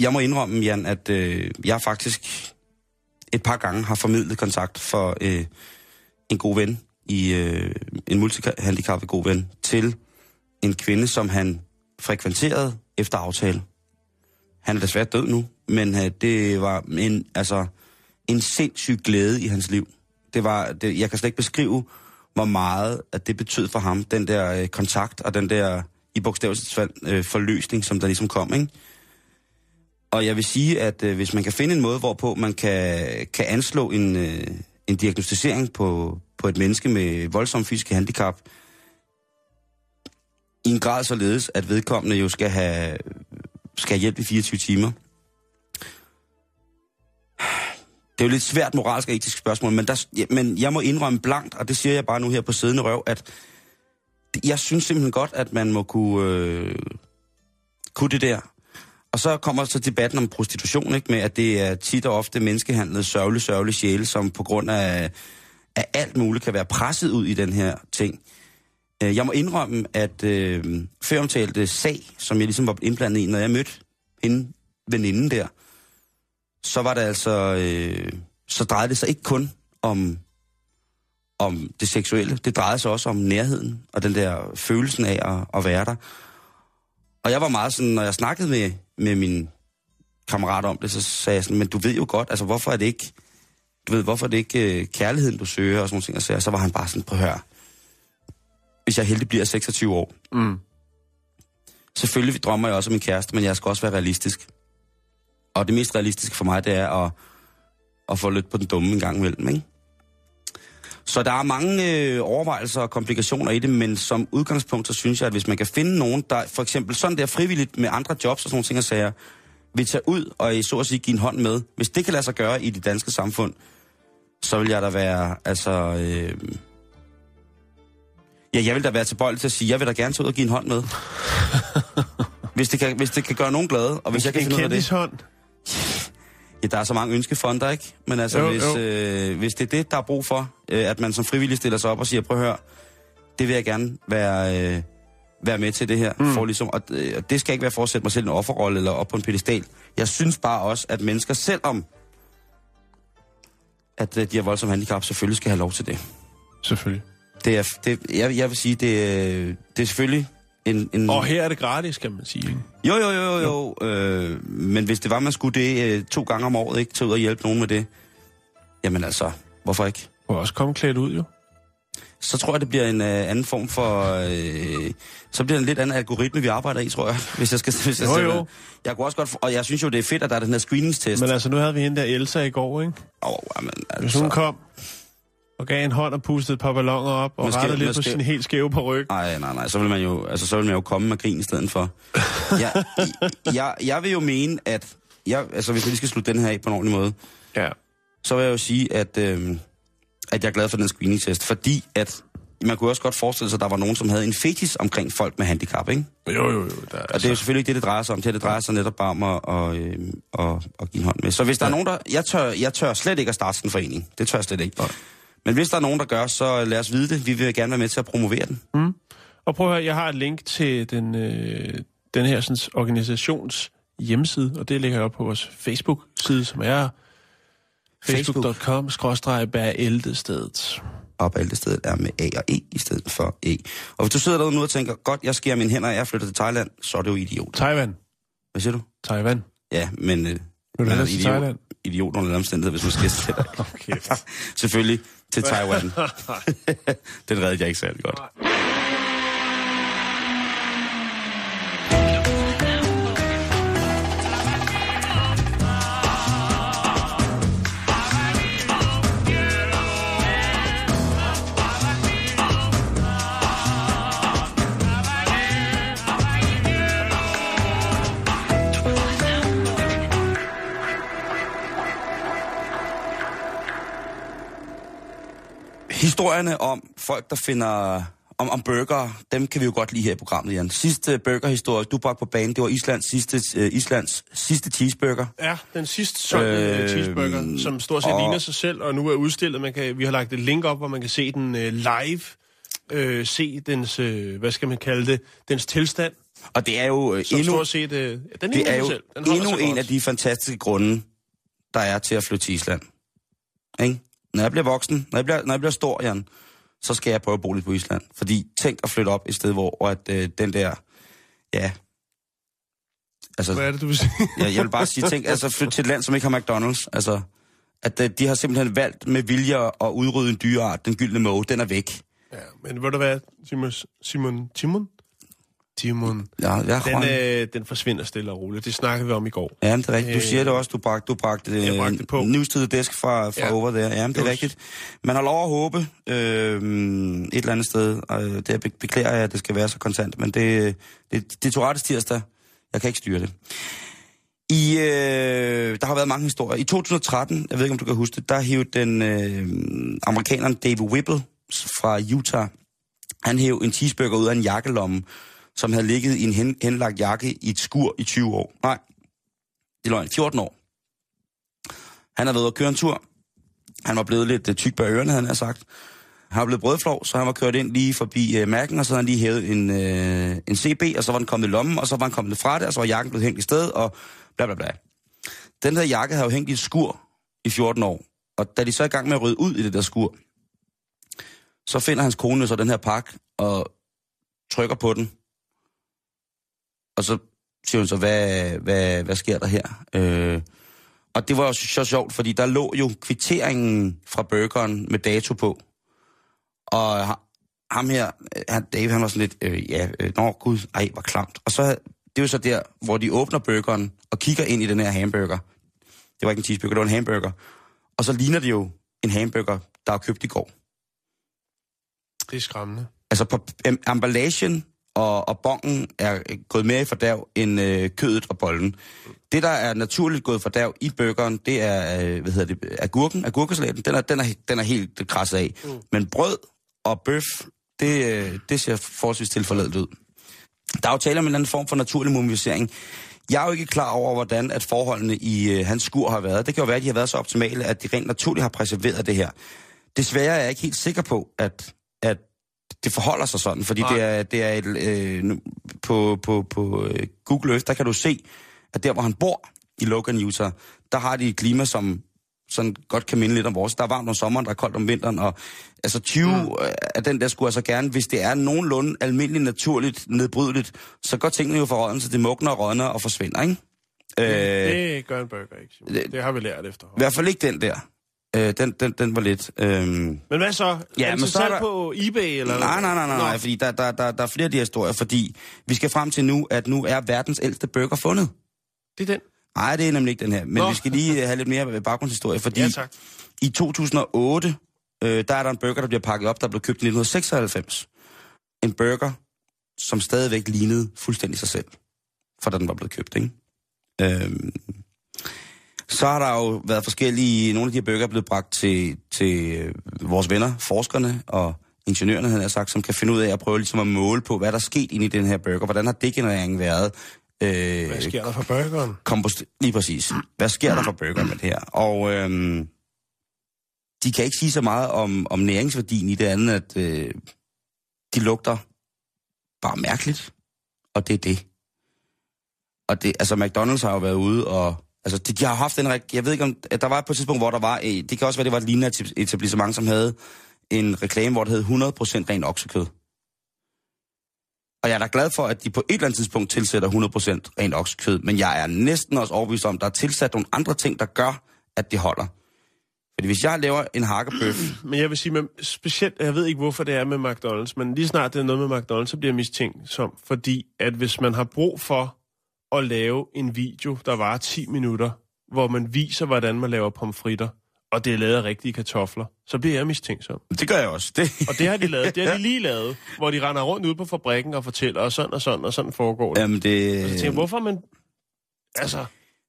Jeg må indrømme, Jan, at øh, jeg faktisk et par gange har formidlet kontakt for øh, en god ven, i øh, en multihandicappet god ven, til en kvinde, som han frekventerede efter aftale. Han er desværre død nu, men øh, det var en, altså, en sindssyg glæde i hans liv. Det var, det, jeg kan slet ikke beskrive, hvor meget at det betød for ham, den der øh, kontakt og den der i bogstavelsesfald øh, forløsning, som der ligesom kom, ikke? Og jeg vil sige, at øh, hvis man kan finde en måde, hvorpå man kan, kan anslå en, øh, en diagnostisering på, på et menneske med voldsom fysisk handicap, i en grad således, at vedkommende jo skal have, skal have hjælp i 24 timer. Det er jo lidt svært moralsk og etisk spørgsmål, men, der, men jeg må indrømme blankt, og det siger jeg bare nu her på siddende røv, at jeg synes simpelthen godt, at man må kunne, øh, kunne det der. Og så kommer så debatten om prostitution, ikke, med at det er tit og ofte menneskehandlet sørgelig, sørgelig sjæle, som på grund af, af alt muligt kan være presset ud i den her ting. Øh, jeg må indrømme, at øh, føromtalte sag, som jeg ligesom var indblandet i, når jeg mødte hende, veninden der, så var det altså, øh, så drejede det sig ikke kun om, om det seksuelle. Det drejede sig også om nærheden, og den der følelsen af at, at være der. Og jeg var meget sådan, når jeg snakkede med, med min kammerat om det, så sagde jeg sådan, men du ved jo godt, altså hvorfor er det ikke, du ved, hvorfor er det ikke øh, kærligheden, du søger, og sådan nogle ting. Og så, så var han bare sådan, på hør. Hvis jeg heldig bliver 26 år, Mm. selvfølgelig drømmer jeg også om en kæreste, men jeg skal også være realistisk. Og det mest realistiske for mig, det er at, at få lidt på den dumme en gang imellem, ikke? Så der er mange øh, overvejelser og komplikationer i det, men som udgangspunkt, så synes jeg, at hvis man kan finde nogen, der for eksempel sådan der frivilligt med andre jobs og sådan nogle ting og sager, vil tage ud og i så at sige give en hånd med, hvis det kan lade sig gøre i det danske samfund, så vil jeg da være, altså... Øh, ja, jeg vil da være tilbøjelig til at sige, jeg vil da gerne tage ud og give en hånd med. hvis, det kan, hvis det kan gøre nogen glade, og hvis jeg kan finde ud af det... kendishånd. Ja, der er så mange ønskefonder, ikke? Men altså, Jo, hvis, jo. øh, hvis det er det, der er brug for, øh, at man som frivillig stiller sig op og siger, prøv at høre, det vil jeg gerne være, øh, være med til det her. Mm. For ligesom, og, øh, og det skal ikke være for at sætte mig selv en offerrolle eller op på en pedestal. Jeg synes bare også, at mennesker, selvom at øh, de har voldsomme handicap, selvfølgelig skal have lov til det. Selvfølgelig. det, er, det jeg, jeg vil sige, det, er- det er selvfølgelig en... en Og her er det gratis, kan man sige. Jo, jo, jo, jo. jo. Øh, men hvis det var, man skulle det øh, to gange om året, ikke tage ud og hjælpe nogen med det, jamen altså, hvorfor ikke? Du også komme klædt ud, jo. Så tror jeg, det bliver en øh, anden form for... Øh, så bliver det en lidt anden algoritme, vi arbejder i, tror jeg. Hvis jeg skal... Hvis jeg Jo, jo. Jeg kunne også godt... Og jeg synes jo, det er fedt, at der er den her screeningstest. Men altså, nu havde vi hende der Elsa i går, ikke? oh, jamen, Hvis hun altså, kom og gav en hånd og pustede et par balloner op og Måske- rettede lidt på måske- sin helt skæve ryg. Nej, nej, nej, så vil man jo, altså, så vil man jo komme med grin i stedet for. Jeg, jeg, jeg vil jo mene, at... Jeg, altså, hvis jeg lige skal slutte den her af på en ordentlig måde, Ja. så vil jeg jo sige, at, øh, at jeg er glad for den screening-test, fordi at man kunne også godt forestille sig, at der var nogen, som havde en fetis omkring folk med handicap, ikke? Jo, jo, jo. Der, Og det er jo selvfølgelig ikke det, det drejer sig om. Det, det drejer sig netop bare om at, og, øh, og, at give en hånd med. Så hvis der er nogen, der... Jeg tør, jeg tør slet ikke at starte sådan en forening. Det tør jeg slet ikke. Men hvis der er nogen, der gør, så lad os vide det. Vi vil gerne være med til at promovere den. Og prøv at høre, jeg har et link til den, øh, den her sådan, organisations hjemmeside, og det ligger jeg op på vores Facebook-side, som er facebook.com bæreldestedet. Og bæltestedet er med A og E i stedet for E. Og hvis du sidder derude nu og tænker, godt, jeg skærer mine hænder, og jeg flytter til Thailand, så er det jo idiot. Taiwan. Hvad siger du? Taiwan. Ja, men... Øh, Vil du man er idiot, Thailand? idiot under alle omstændigheder, hvis man skal til. Selvfølgelig til Taiwan. Den reddede jeg ikke særlig godt. Historierne om folk, der finder om, om burger, dem kan vi jo godt lide her i programmet, Jan. Sidste burgerhistorie, du bragte på banen, det var Islands sidste, uh, Islands sidste cheeseburger. Ja, den sidste solgte Øh, øh, cheeseburger, som stort set og- ligner sig selv, og nu er udstillet. Man kan, vi har lagt et link op, hvor man kan se den øh, live, øh, se dens, øh, hvad skal man kalde det, dens tilstand, Og det er jo øh, endnu, stort set, øh, den det er jo selv. Den endnu en godt. af de fantastiske grunde, der er til at flytte til Island. Ikke? Når jeg bliver voksen, når jeg bliver, når jeg bliver stor, Jan, så skal jeg prøve at bo lidt på Island. Fordi tænk at flytte op et sted, hvor at, øh, den der, ja, altså, Hvad er det, du vil sige? jeg, jeg vil bare sige, tænk, altså flytte til et land, som ikke har McDonald's, altså, at øh, de har simpelthen valgt med vilje at udrydde en dyreart, den gyldne måge, den er væk. ja, men ved du hvad, Simon, Simon, Timon? Timon. Ja, jeg Den, den, øh, den forsvinder stille og roligt. Det snakkede vi om i går. Ja, det er rigtigt. Du øh, siger det også, du bragte, du bragte, øh, jeg bragte det på. news to the desk fra, fra Ja. over der. Ja, det er Just. rigtigt. Man har lov at håbe øh, et eller andet sted. Og det be- beklager jeg, at det skal være så kontant, men det, det, det er Tourettes tirsdag. Jeg kan ikke styre det. I, øh, der har været mange historier. I 2013, jeg ved ikke, om du kan huske det, der hævde den øh, amerikaneren David Whipple fra Utah, han hæv en cheeseburger ud af en jakkelomme, som havde ligget i en hen, henlagt jakke i et skur i 20 år. Nej, det løgn, 14 år. Han har været og køre en tur. Han var blevet lidt øh, tyk bag ørerne, han har sagt. Han var blevet brødflov, så han var kørt ind lige forbi øh, mærken, og så havde han lige hævet en, øh, en CB, og så var den kommet i lommen, og så var han kommet fra det, og så var jakken blevet hængt i sted, og bla bla bla. Den der jakke havde jo hængt i et skur i 14 år, og da de så er i gang med at rydde ud i det der skur, så finder hans kone så den her pakke, og trykker på den. Og så siger hun så, hvad, hvad, hvad sker der her? Øh, og det var jo så sjovt, fordi der lå jo kvitteringen fra burgeren med dato på. Og ha- ham her, han, Dave, han var sådan lidt, øh, ja, øh, nå gud, ej, hvor klamt. Og så, det er jo så der, hvor de åbner burgeren og kigger ind i den her hamburger. Det var ikke en cheeseburger, det var en hamburger. Og så ligner det jo en hamburger, der er købt i går. Det er skræmmende. Altså på em, emballagen og, og bongen er gået mere i fordærv end øh, kødet og bollen. Det, der er naturligt gået fordærv i burgeren, det er, øh, hvad hedder det, agurken, agurkesalaten. Den er, den er, den er helt krasset af. Mm. Men brød og bøf, det, øh, det ser forholdsvis tilforladet ud. Der er jo tale om en eller anden form for naturlig mumificering. Jeg er jo ikke klar over, hvordan at forholdene i øh, hans skur har været. Det kan jo være, at de har været så optimale, at de rent naturligt har preserveret det her. Desværre er jeg ikke helt sikker på, at, at det forholder sig sådan, fordi Nej. det er, det er et, øh, på, på, på øh, Google Earth, der kan du se, at der, hvor han bor i Logan, Utah, der har de et klima, som sådan godt kan minde lidt om vores. Der er varmt om sommeren, der er koldt om vinteren, og altså 20 mm. af den der skulle altså gerne, hvis det er nogenlunde almindeligt, naturligt, nedbrydeligt, så går tingene jo for råden, så det mugner og rådner og forsvinder, ikke? Øh, Det gør en burger ikke, Simon. det- Det har vi lært I efterhånden. hvert fald ikke den der. Øh, den, den, den var lidt... Øh, Men hvad så? Ja, er men så er der- på eBay? Eller? Nej, nej, nej, nej, nej, fordi der, der, der, der er flere af de historier, fordi vi skal frem til nu, at nu er verdens ældste burger fundet. Det er den. Nej, det er nemlig ikke den her, men Nå. vi skal lige øh, have lidt mere baggrundshistorie, fordi Ja, tak. i 2008, øh, der er der en burger, der bliver pakket op, der blev købt i 1996. En burger, som stadigvæk lignede fuldstændig sig selv, for da den var blevet købt, ikke? Øhm, så har der jo været forskellige, nogle af de her burger er blevet bragt til, til øh, vores venner, forskerne og ingeniørerne, havde jeg sagt, som kan finde ud af at prøve ligesom at måle på, hvad der er sket inde i den her burger. Hvordan har degenereringen været? Øh, Hvad sker der for burgeren? kompost... Lige præcis. Hvad sker der for burgeren med det her? Og øhm, de kan ikke sige så meget om, om næringsværdien i det andet, at øh, de lugter bare mærkeligt. Og det er det. Og det, altså McDonald's har jo været ude og... Altså, de, de har haft en. Jeg ved ikke om... At der var på et tidspunkt, hvor der var... øh, Det kan også være, det var et lignende etablissement, som havde en reklame, hvor det hed 100% ren oksekød. Og jeg er da glad for, at de på et eller andet tidspunkt tilsætter 100% ren oksekød, men jeg er næsten også overbevist om, at der er tilsat nogle andre ting, der gør, at det holder. Fordi hvis jeg laver en hakkebøf, Men jeg vil sige, men specielt, jeg ved ikke, hvorfor det er med McDonald's, men lige snart det er noget med McDonald's, så bliver jeg mistænkt som, fordi at hvis man har brug for at lave en video, der varer 10 minutter, hvor man viser, hvordan man laver pomfritter, og det er lavet af rigtige kartofler, så bliver jeg mistænkt som. det gør jeg også. Det, Og det har de lavet, det har de lige lavet, hvor de render rundt ude på fabrikken og fortæller, og sådan og sådan, og sådan foregår det. jamen det, Og så tænker jeg, hvorfor man... Altså,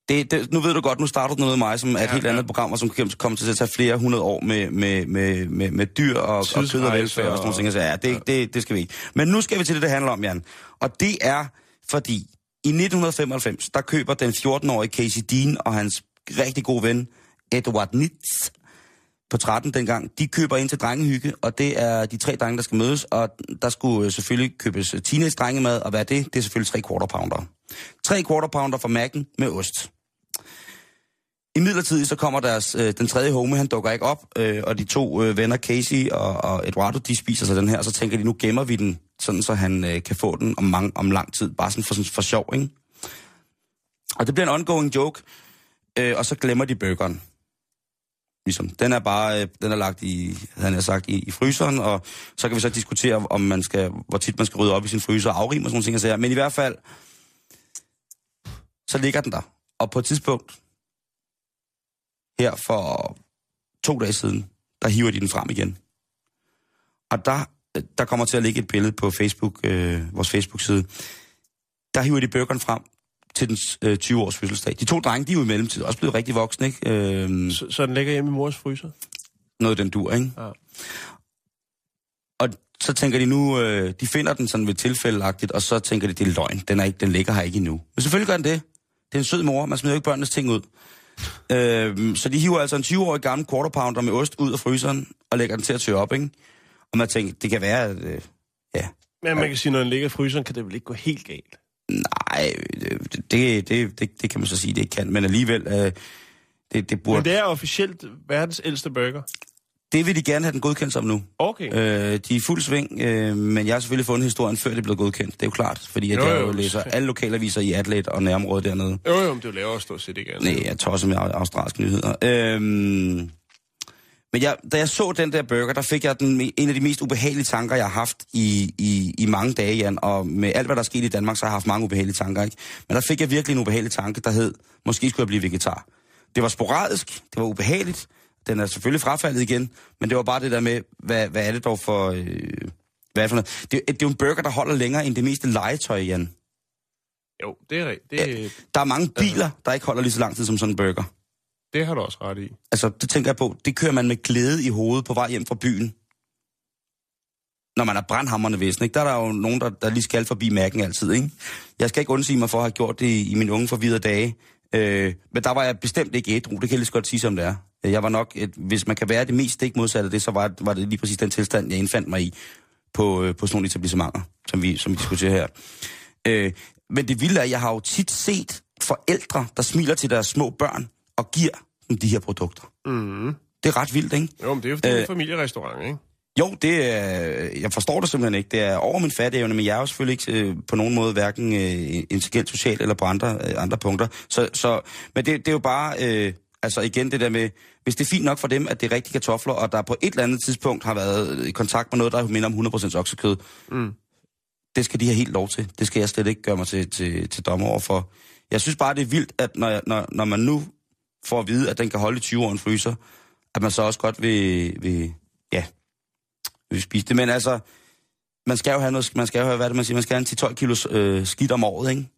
det, det, nu ved du godt, nu starter du noget med mig, som er et Ja, helt ja. andet program, og som kommer til at tage flere hundrede år med, med, med, med, med dyr og, og kød og velfærd og sådan nogle ting. Så ja, det, det, det skal vi ikke. Men nu skal vi til det, det handler om, Jan. Og det er, fordi i 1995, der køber den 14-årige Casey Dean og hans rigtig gode ven, Edward Nitz, på 13 dengang, de køber ind til drengehygge, og det er de tre drenge, der skal mødes, og der skulle øh, selvfølgelig købes øh, teenage-drengemad, og hvad er det? Det er selvfølgelig tre quarter pounder. Tre quarter pounder fra Mac'en med ost. I midlertid så kommer deres, øh, den tredje homie, han dukker ikke op, øh, og de to øh, venner, Casey og, og Eduardo, de spiser sig den her, og så tænker de, nu gemmer vi den, sådan så han øh, kan få den om, mange, om lang tid, bare sådan for, sådan for sjov, ikke? Og det bliver en ongoing joke, øh, og så glemmer de burgeren. Ligesom. Den er bare, øh, den er lagt i, han har sagt, i, i fryseren, og så kan vi så diskutere, om man skal, hvor tit man skal rydde op i sin fryser og afrime og sådan nogle ting. og. Men i hvert fald, så ligger den der. Og på et tidspunkt, her for to dage siden, der hiver de den frem igen. Og der, der kommer til at ligge et billede på Facebook, øh, vores Facebook-side. Der hiver de burgeren frem til den øh, 20-års fødselsdag. De to drenge, de er jo i mellemtiden også blevet rigtig voksne, ikke? Øh, så, så den ligger hjemme i mors fryser? noget den dur, ikke? Ja. Og så tænker de nu, øh, de finder den sådan ved tilfældeagtigt, og så tænker de, det er løgn, den, er ikke, den ligger her ikke endnu. Men selvfølgelig gør den det. Det er en sød mor, man smider jo ikke børnenes ting ud. Øh, så de hiver altså en 20-årig gammel quarter pounder med ost ud af fryseren, og lægger den til at tørre op, ikke? Og man tænker, det kan være, at, øh, ja, Men man kan sige, når den ligger i fryseren, kan det vel ikke gå helt galt? nej, det, det, det, det, det kan man så sige, det ikke kan, men alligevel, øh, det, det burde, Men det er officielt verdens ældste burger. det vil de gerne have den godkendt som nu. Okay. Øh, de er i fuld sving, øh, men jeg har selvfølgelig fundet historien, før det blev godkendt. Det er jo klart, fordi at Jo, jeg jo. jo læser alle lokalaviser i Adelaide og nærområdet dernede. Jo, jo, men det er jo lavere stort set ikke. Altså. Nej, jeg tosser med au- australske nyheder. Øhm, men jeg, da jeg så den der burger, der fik jeg den, en af de mest ubehagelige tanker, jeg har haft i, i, i mange dage, Jan. Og med alt, hvad der er sket i Danmark, så har jeg haft mange ubehagelige tanker, ikke? Men der fik jeg virkelig en ubehagelig tanke, der hed, måske skulle jeg blive vegetar. Det var sporadisk, det var ubehageligt. Den er selvfølgelig frafaldet igen, men det var bare det der med, hvad, hvad er det dog for... Øh, hvad er det for noget? Det, det er jo en burger, der holder længere end det meste legetøj, Jan. Jo, det er rigtigt. Det, Der er mange biler, der ikke holder lige så lang tid som sådan en burger det har du også ret i. Altså, det tænker jeg på, det kører man med glæde i hovedet på vej hjem fra byen. Når man er brandhammerne væsen, ikke? Der er der jo nogen, der, der lige skal forbi mærken altid, ikke? Jeg skal ikke undsige mig for at have gjort det i, i mine unge forvidere dage. Øh, men der var jeg bestemt ikke ædru, det kan jeg lige så godt sige, som det er. Jeg var nok, et, hvis man kan være det mest stik modsatte af det, så var, var det lige præcis den tilstand, jeg indfandt mig i på, øh, på sådan nogle etablissementer, som vi, som vi diskuterer her. Øh, men det vilde er, at jeg har jo tit set forældre, der smiler til deres små børn og giver dem de her produkter. Mm. Det er ret vildt, ikke? Jo, men det er jo fordi, det er Øh, en familierestaurant, ikke? Jo, det er, jeg forstår det simpelthen ikke. Det er over min fatteevne, men jeg er jo selvfølgelig ikke øh, på nogen måde hverken øh, intelligent socialt eller på andre, øh, andre punkter. Så, så, men det, det er jo bare, øh, altså igen det der med, hvis det er fint nok for dem, at det er rigtige kartofler, og der på et eller andet tidspunkt har været i kontakt med noget, der minder om 100% oksekød, Mm. det skal de have helt lov til. Det skal jeg slet ikke gøre mig til, til, til dommer over for. Jeg synes bare, det er vildt, at når, når, når man nu får at vide, at den kan holde i 20 år en fryser, at man så også godt vil, vil ja, vil spise det. Men altså, man skal jo have noget, man skal jo have, hvad det, man siger, man skal have en 10-12 kilos øh, skidt om året, ikke?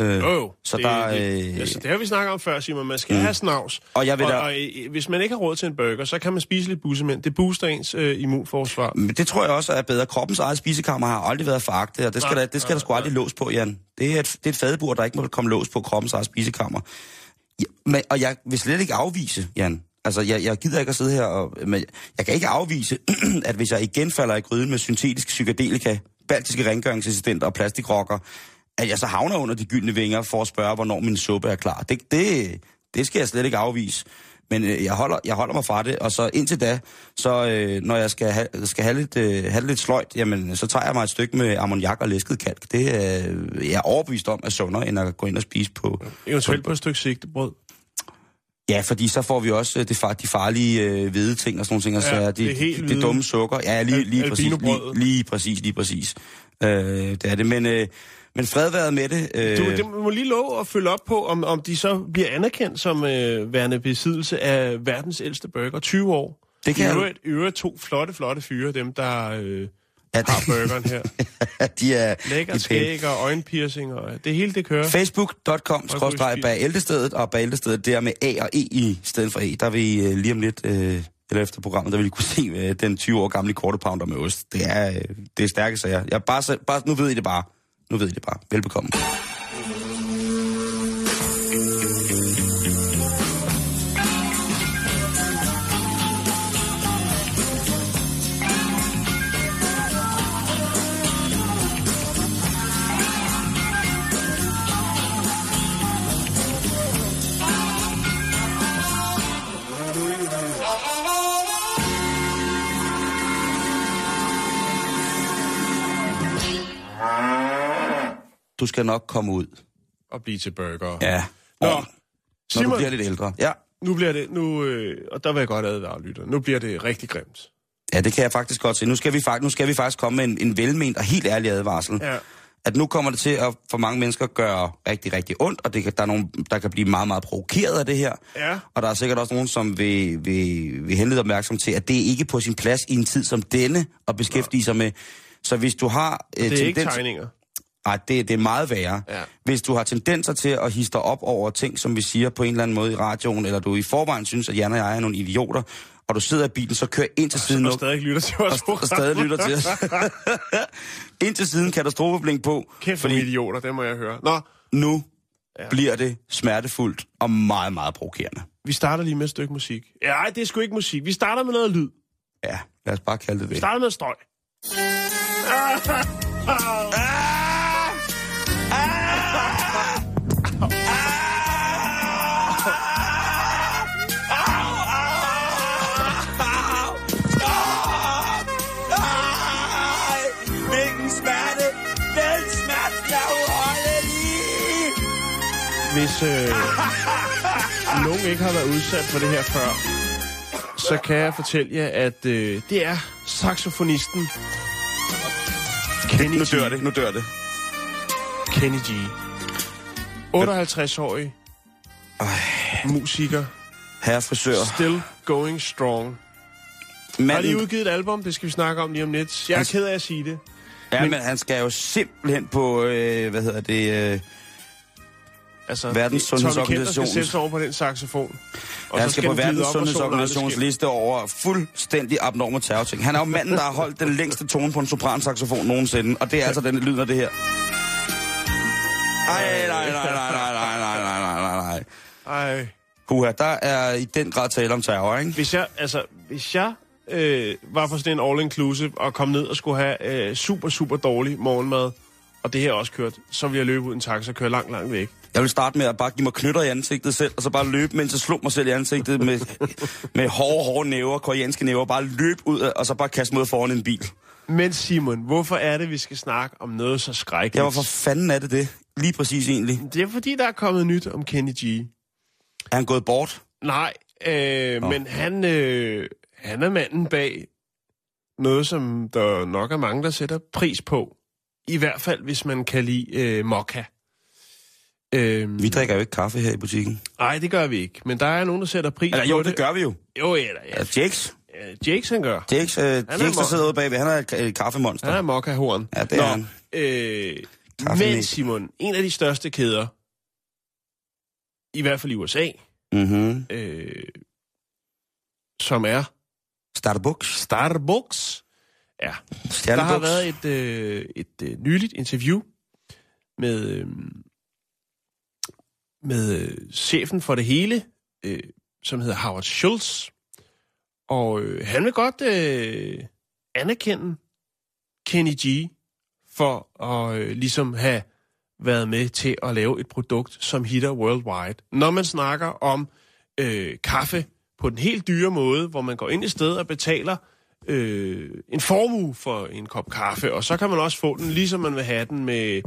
Øh, Jo, jo. Så det, der, det, øh, altså, det har vi snakket om før, Simon. Man skal Mm. have snavs. Og jeg vil og, da- og, øh, hvis man ikke har råd til en burger, så kan man spise lidt bussemænd. Det booster ens øh, immunforsvar. Men det tror jeg også er bedre. Kroppens eget spisekammer har aldrig været foragtet, og det skal, Nej, der, det skal nej, der sgu aldrig lås på, Jan. Det er et, det er et fadebur, der ikke må komme lås på kroppens eget spisekammer. Ja, men, og jeg vil slet ikke afvise, Jan. Altså, jeg, jeg gider ikke at sidde her, og, men jeg kan ikke afvise, at hvis jeg igen falder i gryden med syntetisk psykedelika baltiske rengøringsassistenter og plastikrokker, at jeg så havner under de gyldne vinger for at spørge, hvornår min suppe er klar. Det, det, det skal jeg slet ikke afvise. Men øh, jeg, holder, jeg holder mig fra det, og så indtil da, så øh, når jeg skal have, skal have, lidt, øh, have lidt sløjt, jamen, så tager jeg mig et stykke med ammoniak og læsket kalk. Det er øh, jeg er overbevist om er sundere, end at gå ind og spise på... Eventuelt på et stykke sigtebrød. Ja, fordi så får vi også øh, det, far, de farlige øh, hvide ting og sådan nogle ting, og så Ja, det det, er det, dumme sukker. Ja, lige, lige, præcis, lige, lige præcis, lige præcis. Øh, det er det, men, øh, men fred været med det. Øh, Du, det må lige love at følge op på, om, om de så bliver anerkendt som øh, værende besiddelse af verdens ældste burger. 20 år. Det kan I øvrigt, øvrigt to flotte, flotte fyre, dem der øh, ja, har burgeren her. de er Lækker er skæg og øjenpiercing, og det hele det kører. Facebook.com skråstreg bag ældestedet, og bag ældestedet der med A og E i stedet for E. Der vil I øh, lige om lidt, øh, eller efter programmet, der vil I kunne se øh, den 20 år gamle quarter pounder med ost. Det er, øh, det er stærke sager. Jeg bare, bare, nu ved I det bare. Nu ved I det bare. Velbekomme. Du skal nok komme ud. Og blive til burger. Ja. Nå, Når du Simon, bliver lidt ældre. Ja. nu bliver det, nu, øh, og der vil jeg godt advare lytter, nu bliver det rigtig grimt. Ja, det kan jeg faktisk godt se. Nu skal vi, nu skal vi faktisk komme med en, en velment og helt ærlig advarsel. Ja. At nu kommer det til at for mange mennesker gøre rigtig, rigtig ondt, og det kan, der er nogen, der kan blive meget, meget provokeret af det her. Ja. Og der er sikkert også nogen, som vil, vil, vil henlede opmærksom til, at det er ikke på sin plads i en tid som denne at beskæftige sig med. Så hvis du har... øh, Det er ikke tendens- tegninger. Nej, det, det er meget værre. Ja. Hvis du har tendenser til at hisse dig op over ting, som vi siger på en eller anden måde i radioen, eller du i forvejen synes, at Jan og jeg er nogle idioter, og du sidder i bilen, så kør ind til siden. Og stadig lytter til vores og, og stadig lytter til os. ind til siden katastrofeblink på, Kæft for fordi idioter, det må jeg høre. Nå, nu ja. bliver det smertefuldt og meget, meget provokerende. vi starter lige med et stykke musik. Ja, ej, det er sgu ikke musik. Vi starter med noget lyd. Ja, lad os bare kalde det Vi det. starter med støj. Hvilken Hvis øh, nogen ikke har været udsat for det her før, så kan jeg fortælle jer, at øh, det er saxofonisten Kenny Nu G. dør det, nu dør det. Kenny G. 58-årig musiker. Herre frisør. Still going strong. Har lige Manden, udgivet et album, det skal vi snakke om lige om lidt. Jeg er ked af at sige det. ja, men han skal jo simpelthen på, øh, hvad hedder det, øh, Altså, Verdens Kenter skal sætte over på den saxofon. Og han så skal på den glide Verdens Sundhedsorganisations liste over fuldstændig abnorme terrorting. Han er jo manden, der har holdt den længste tone på en sopransaxofon nogensinde, og det er altså den lyd af det her. Ej, nej, nej, nej, nej, nej, nej, nej, nej, nej. Ej. Puha, der er i den grad tale om terror, ikke? Hvis jeg, altså, hvis jeg øh, var på sådan en all-inclusive og kom ned og skulle have øh, super, super dårlig morgenmad, og det her også kørt, så ville jeg løbe ud en taxa og køre langt, langt væk. Jeg vil starte med at bare give mig knytter i ansigtet selv, og så bare løbe, mens jeg slog mig selv i ansigtet med, med hårde, hårde næver, koreanske næver, bare løbe ud, og så bare kaste mod foran en bil. Men Simon, hvorfor er det, vi skal snakke om noget så skrækkeligt? Ja, hvorfor fanden er det det? Lige præcis egentlig. Det er fordi, der er kommet nyt om Kenny G. Er han gået bort? Nej, øh, men han, øh, han er manden bag noget, som der nok er mange, der sætter pris på. I hvert fald, hvis man kan lide øh, mokka. Øh, Vi drikker jo ikke kaffe her i butikken. Nej, det gør vi ikke. Men der er nogen, der sætter pris Eller på jo, det. det gør vi jo. Jo, eller ja. Ja, Jakes. ja. Jakes, han gør. Jakes, øh, Jakes der sidder ude bagved, han er et, et kaffemonster. Han er mokka-horn. Ja, det er Nå, han. Øh, men Simon, en af de største kæder, i hvert fald i USA, Mhm. øh, som er Starbucks. Starbucks. Ja, der har været et, øh, et øh, nyligt interview med, øh, med øh, chefen for det hele, øh, som hedder Howard Schultz. Og øh, han vil godt øh, anerkende Kenny G for at øh, ligesom have været med til at lave et produkt, som hitter worldwide. Når man snakker om øh, kaffe på den helt dyre måde, hvor man går ind i stedet og betaler øh, en formue for en kop kaffe, og så kan man også få den, ligesom man vil have den med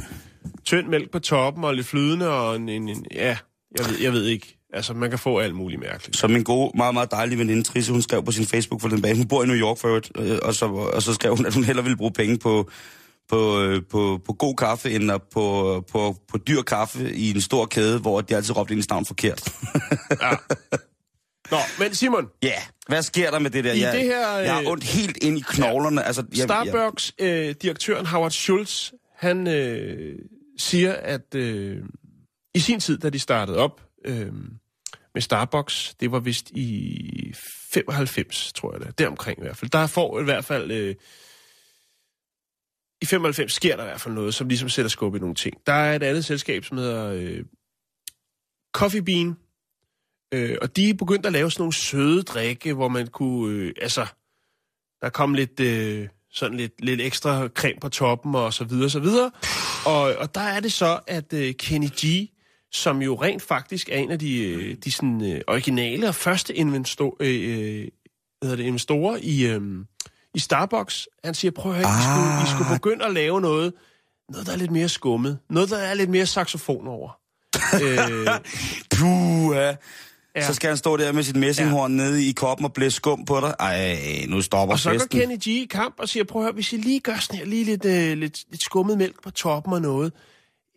tynd mælk på toppen og lidt flydende og en, en, en ja, jeg ved, jeg ved ikke. Altså, man kan få alt muligt mærkeligt. Som min gode, meget, meget dejlige veninde Trisse, hun skrev på sin Facebook for den bag. Hun bor i New York for øvrigt, øh, og så, og så skrev hun, at hun hellere ville bruge penge på, på, øh, på, på god kaffe, end på, på, på dyr kaffe i en stor kæde, hvor de altid råbte ens navn forkert. Ja. Nå, men Simon, Ja, yeah. hvad sker der med det der? I jeg, det her, jeg har øh, ondt helt ind i knoglerne. Altså, jeg, Starbucks-direktøren Howard Schultz, han øh, siger, at øh, i sin tid, da de startede op øh, med Starbucks, det var vist i 95, tror jeg det, deromkring i hvert fald. Der får i hvert fald... Øh, i 95 sker der i hvert fald noget, som ligesom sætter skub i nogle ting. Der er et andet selskab, som hedder øh, Coffee Bean, øh, og de er begyndt at lave sådan nogle søde drikke, hvor man kunne, øh, altså, der kom lidt, øh, sådan lidt, lidt ekstra creme på toppen og så videre, så videre. Og, og der er det så, at øh, Kenny G, som jo rent faktisk er en af de, øh, de sådan, øh, originale og første investor, øh, øh, hvad det, investorer i, øh, i Starbucks, han siger, prøv at høre, I, skulle, I skulle begynde at lave noget, noget, der er lidt mere skummet. Noget, der er lidt mere saxofon over. øh, Puh, ja. Så skal han stå der med sit messinghorn ja. nede i koppen og blæse skum på dig. Ej, nu stopper Og så går festen. Kenny G i kamp og siger, prøv at høre, hvis I lige gør sådan her, lige lidt, øh, lidt, lidt skummet mælk på toppen og noget,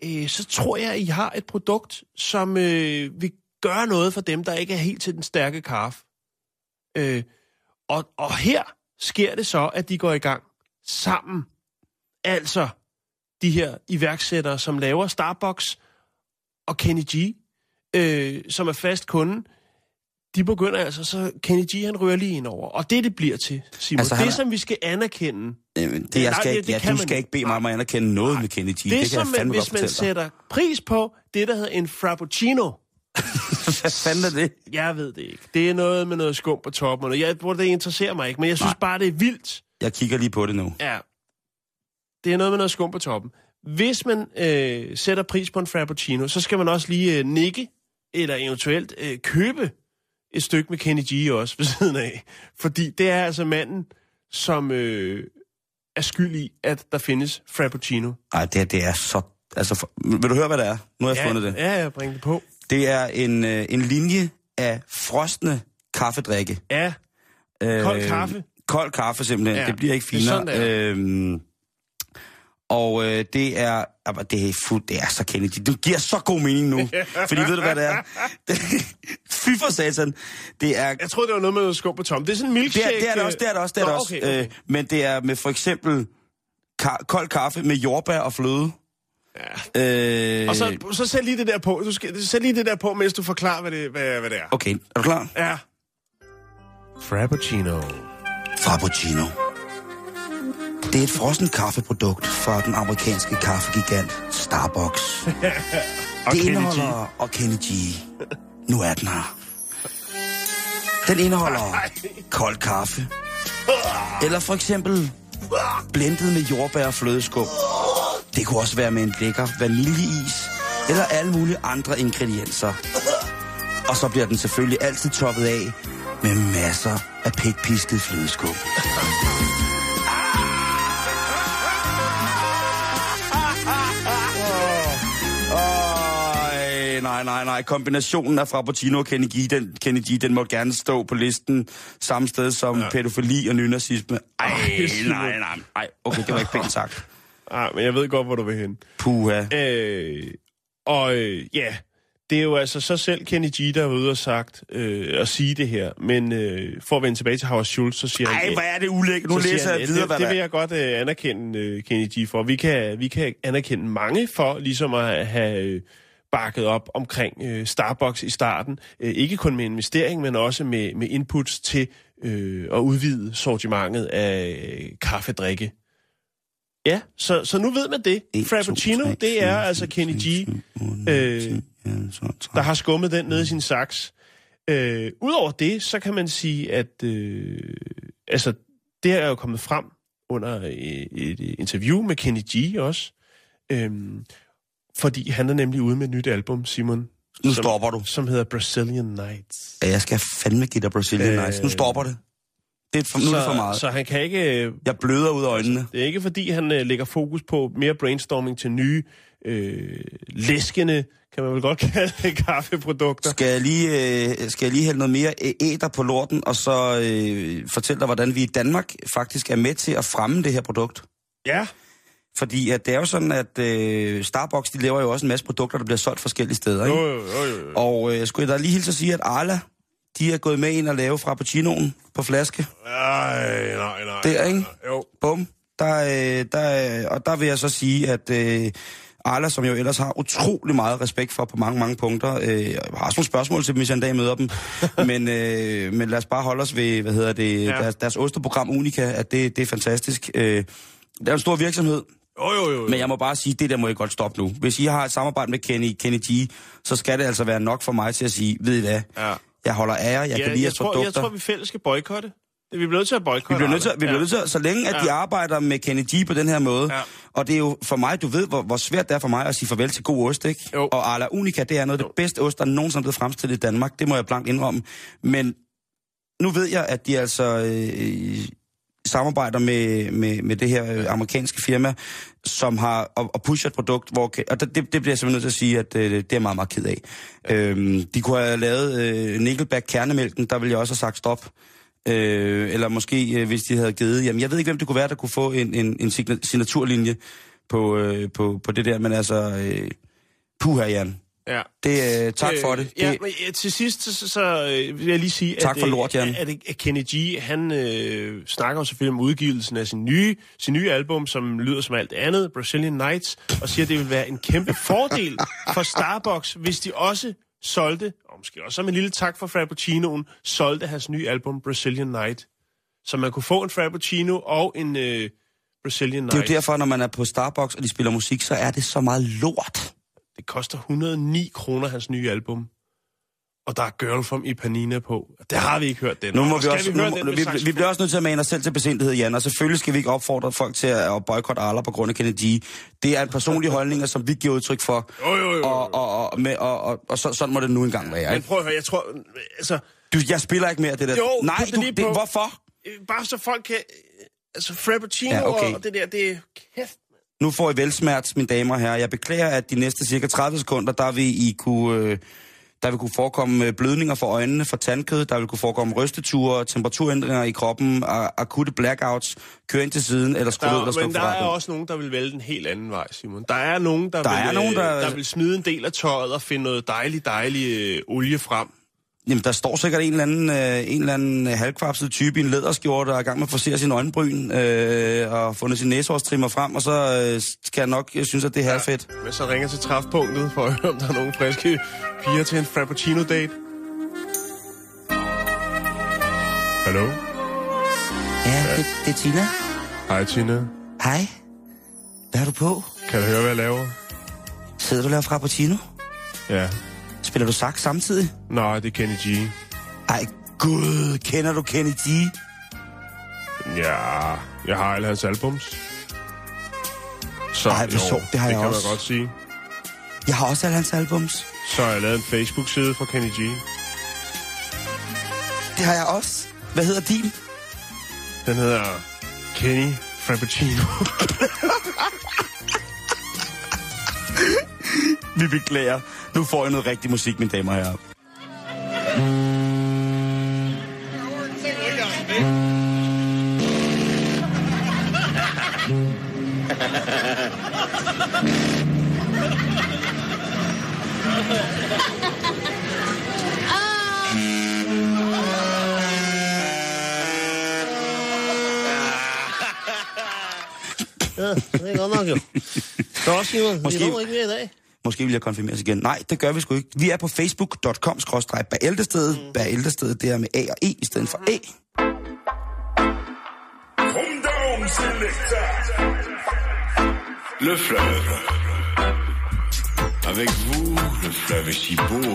øh, så tror jeg, at I har et produkt, som øh, vil gøre noget for dem, der ikke er helt til den stærke kaffe. Øh, og, og her sker det så, at de går i gang sammen. Altså de her iværksættere, som laver Starbucks og Kenny G, øh, som er fast kunde, de begynder altså, så Kenny G, han rører lige ind over. Og det, det bliver til, Simon, Altså, det, er- som vi skal anerkende, Jamen, det, jeg Nej, skal det- ikke, det ja, du man skal ikke bede mig om at anerkende noget med Kenny G. Det, det, kan som man, hvis man sætter pris på, det, der hedder en frappuccino, Hvad fanden er det? jeg ved det ikke. Det er noget med noget skum på toppen, og jeg, hvor det interesserer mig ikke, men jeg synes Nej. bare, det er vildt. Jeg kigger lige på det nu. Ja, det er noget med noget skum på toppen. Hvis man øh, sætter pris på en frappuccino, så skal man også lige øh, nikke, eller eventuelt øh, købe et stykke med Kenny G også ved siden af. Fordi det er altså manden, som øh, er skyld i, at der findes frappuccino. Nej, det, det er så... Altså, for, vil du høre, hvad det er? Nu har jeg ja, fundet det. Ja, jeg bringer det på. Det er en, øh, en linje af frosne kaffedrikke. Ja, Øh, Kold kaffe? Kold kaffe, simpelthen. Ja, Ja, det bliver ikke det er finere. sådan, det er. øhm, og øh, det er... Aber, det er fuld, det er så Kennedy. Det giver så god mening nu. fordi ved du, hvad det er? Fy for satan. Det er... jeg troede, det var noget med noget skum på toppen. Det er sådan en Det milkshake. er, det er det også, det er det også, det er Nå, det også. okay, okay. Øh, men det er med for eksempel ka- kold kaffe med jordbær og fløde. Ja. Øh, Og så, så sæt lige det der på. Du skal, sæt lige det der på, mens du forklarer, hvad det, hvad, hvad det er. Okay, er du klar? Ja. Frappuccino. Frappuccino. Det er et frossen kaffeprodukt fra den amerikanske kaffegigant Og Starbucks. det Kenny G. indeholder... Og Kenny G. Nu er den her. Den indeholder kold kaffe. Eller for eksempel blendet med jordbær og flødeskum. Det kunne også være med en lækker vaniljeis. Eller alle mulige andre ingredienser. Og så bliver den selvfølgelig altid toppet af med masser af pikpisket flødeskum. Nej, nej, nej. Kombinationen af Frappuccino og Kenny G, den, Kenny G, den må gerne stå på listen samme sted som ja. pædofili og nynazisme. Ej, nej, nej, nej. Okay, det var ikke pænt sagt. Ah, men jeg ved godt, hvor du vil hen. Puha. Øh, og øh, ja, det er jo altså så selv Kenny G, der er ude og sagt øh, at sige det her. Men øh, for at vende tilbage til Howard Schultz, så siger Ej, han... hvor er det ulækkert. Nu læser han, jeg videre, det, hvad det vil jeg godt øh, anerkende øh, Kenny G for. Vi kan, vi kan anerkende mange for ligesom at have øh, bakket op omkring øh, Starbucks i starten. Øh, ikke kun med investering, men også med, med inputs til øh, at udvide sortimentet af øh, kaffedrikke. Ja, så, så nu ved man det. Frappuccino, det er altså Kenny G, øh, der har skummet den ned i sin saks. Øh, Udover det, så kan man sige, at øh, altså, det er jo kommet frem under et, et interview med Kenny G også. Øhm, fordi han er nemlig ude med et nyt album, Simon. Nu som, stopper du. Som hedder Brazilian Nights. Ja, jeg skal fandme give dig Brazilian Øh, Nights. Nu stopper det. Det er for, nu er for meget. Så han kan ikke... øh, Jeg bløder ud af øjnene. Det er ikke fordi, han øh, lægger fokus på mere brainstorming til nye, øh, læskende, kan man vel godt kalde det, kaffeprodukter. Skal jeg lige, øh, skal jeg lige hælde noget mere æder på lorten, og så øh, fortælle dig, hvordan vi i Danmark faktisk er med til at fremme det her produkt? Ja, Fordi at det er jo sådan, at øh, Starbucks, de laver jo også en masse produkter, der bliver solgt forskellige steder. Ikke? jo, jo, jo, jo. Og øh, skulle jeg da lige hilse at sige, at Arla, de er gået med ind og lave frappuccinoen på flaske. Ej, nej, nej. Der, ikke? nej, Jo. Bum. Der, øh, der, øh, og der vil jeg så sige, at øh, Arla, som jeg jo ellers har utrolig meget respekt for på mange, mange punkter, øh, jeg har også nogle spørgsmål til dem, hvis jeg en dag møder dem, men, øh, men lad os bare holde os ved, hvad hedder det, ja. deres, deres osteprogram Unica, at det, det er fantastisk. Øh, det er en stor virksomhed, Jo, jo, jo. men jeg må bare sige, det der må jeg godt stoppe nu. Hvis I har et samarbejde med Kenny, Kenny G, så skal det altså være nok for mig til at sige, ved I hvad, Ja. jeg holder af jer, jeg ja, kan lide jeg, jeres tror, produkter. jeg tror, vi fælles skal boykotte. Vi bliver nødt til at boykotte. Vi bliver nødt til, vi bliver nødt til, så længe at Ja. de arbejder med Kenny G på den her måde, Ja. og det er jo for mig, du ved, hvor, hvor svært det er for mig at sige farvel til god ost, ikke? Jo. Og Arla Unica, det er noget af det bedste ost, der nogensinde er blevet fremstillet i Danmark. Det må jeg blankt indrømme. Men nu ved jeg, at de altså øh, samarbejder med, med, med det her øh, amerikanske firma, som har og, og pusher et produkt, hvor, og det, det bliver jeg simpelthen nødt til at sige, at øh, det er meget, meget ked af. Øhm, de kunne have lavet øh, Nickelback kernemælken, der ville jeg også have sagt stop. Øh, eller måske, øh, hvis de havde givet... Jamen, jeg ved ikke, hvem det kunne være, der kunne få en, en, en signa- signaturlinje på, øh, på, på det der, men altså... Øh, puha, Jan. Ja. Det, øh, tak for det. Ja, det men øh, til sidst, så, så øh, vil jeg lige sige, Tak at, for øh, lort, Jan. at, at Kenny G, han øh, snakker selvfølgelig om udgivelsen af sin nye, sin nye album, som lyder som alt andet, Brazilian Nights, og siger, at det vil være en kæmpe fordel for Starbucks, hvis de også solgte, og måske også som en lille tak for Frappuccinoen, solgte hans nye album, Brazilian Night. Så man kunne få en Frappuccino og en øh, Brazilian det er Night. jo derfor, når man er på Starbucks, og de spiller musik, så er det så meget lort. Det koster 109 kroner, hans nye album. Og der er Girl from Ipanina på. Det har vi ikke hørt den. Nu må vi også, vi, nu, den vi, vi bliver også nødt til at mane os selv til besindighed, Jan, og selvfølgelig skal vi ikke opfordre folk til at, boykotte Arla på grund af Kennedy. Det er en personlig holdning, som vi giver udtryk for. Jo, jo, jo. Og, og, og, med, og, og, og så, sådan må det nu engang være. Men prøv at høre, jeg tror... Altså, Du, jeg spiller ikke mere det der. Jo, Nej, det du, det, hvorfor? øh, bare så folk kan... Altså, Frappuccino Ja, okay. og det der, det er... Kæft, Nu får I velsmert, mine damer og herrer. Jeg beklager, at de næste cirka 30 sekunder, der vil I kunne... Øh, der vil kunne forekomme øh, blødninger for øjnene, for tandkød, der vil kunne forekomme rysteture, temperaturændringer i kroppen, akutte blackouts, køre ind til siden, eller skrue ud slukke men der er også nogen, der vil vælge den helt anden vej, Simon. Der er nogen, der, Der vil, er nogen, øh, der- der vil smide en del af tøjet og finde noget dejlig, dejlig øh, olie frem. Jamen, der står sikkert en eller anden, øh, en eller anden øh, halvkvapset type i en læderskjorte, der er i gang med at forsere sin øjenbryn, øh, og fundet sin næsehårstrimmer frem, og så øh, skal jeg nok jeg synes, at det er halvfedt. Men så ringer til træfpunktet for at høre, om der er nogle friske piger til en Frappuccino-date. Hallo? Ja, det, det er Tina. Hej, Tina. Hej. Hvad har du på? Kan du høre, hvad jeg laver? Sidder du og laver frappuccino? Ja. Spiller du sax samtidig? Nej, det er Kenny G. Ej, gud, kender du Kenny G? Ja, jeg har alle hans albums. Så, Ej, hvor sjovt, det har det jeg kan også. man godt sige. Jeg har også alle hans albums. Så har jeg lavet en Facebook-side for Kenny G. Det har jeg også. Hvad hedder din? Den hedder Kenny Frappuccino. Vi beklager. Nu får jeg noget rigtig musik, mine damer og herrer. ja, det er godt nok jo. Nå, Simon, Måske- vi kommer ikke mere i dag. Måske vil jeg konfirmeres igen. Nej, det gør vi sgu ikke. Vi er på facebook.com bæltestedet. Mm. Bæltestedet, det er med A og E i stedet for E. Le fleuve. Avec vous, le fleuve est si beau.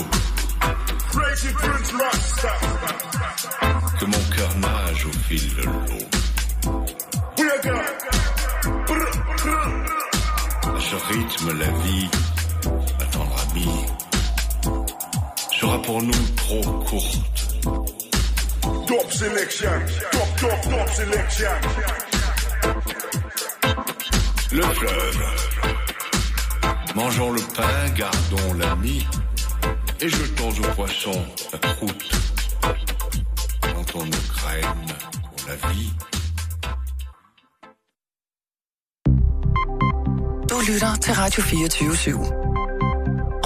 Que mon cœur nage au fil de l'eau. Je rythme la vie sera pour nous trop courte. Top selection, top, top, top selection. Le fleuve. Mangeons le pain, gardons l'ami, et jetons aux poissons la croûte. Quand on ne craigne pour la vie. Du lytter til Radio 24 /7.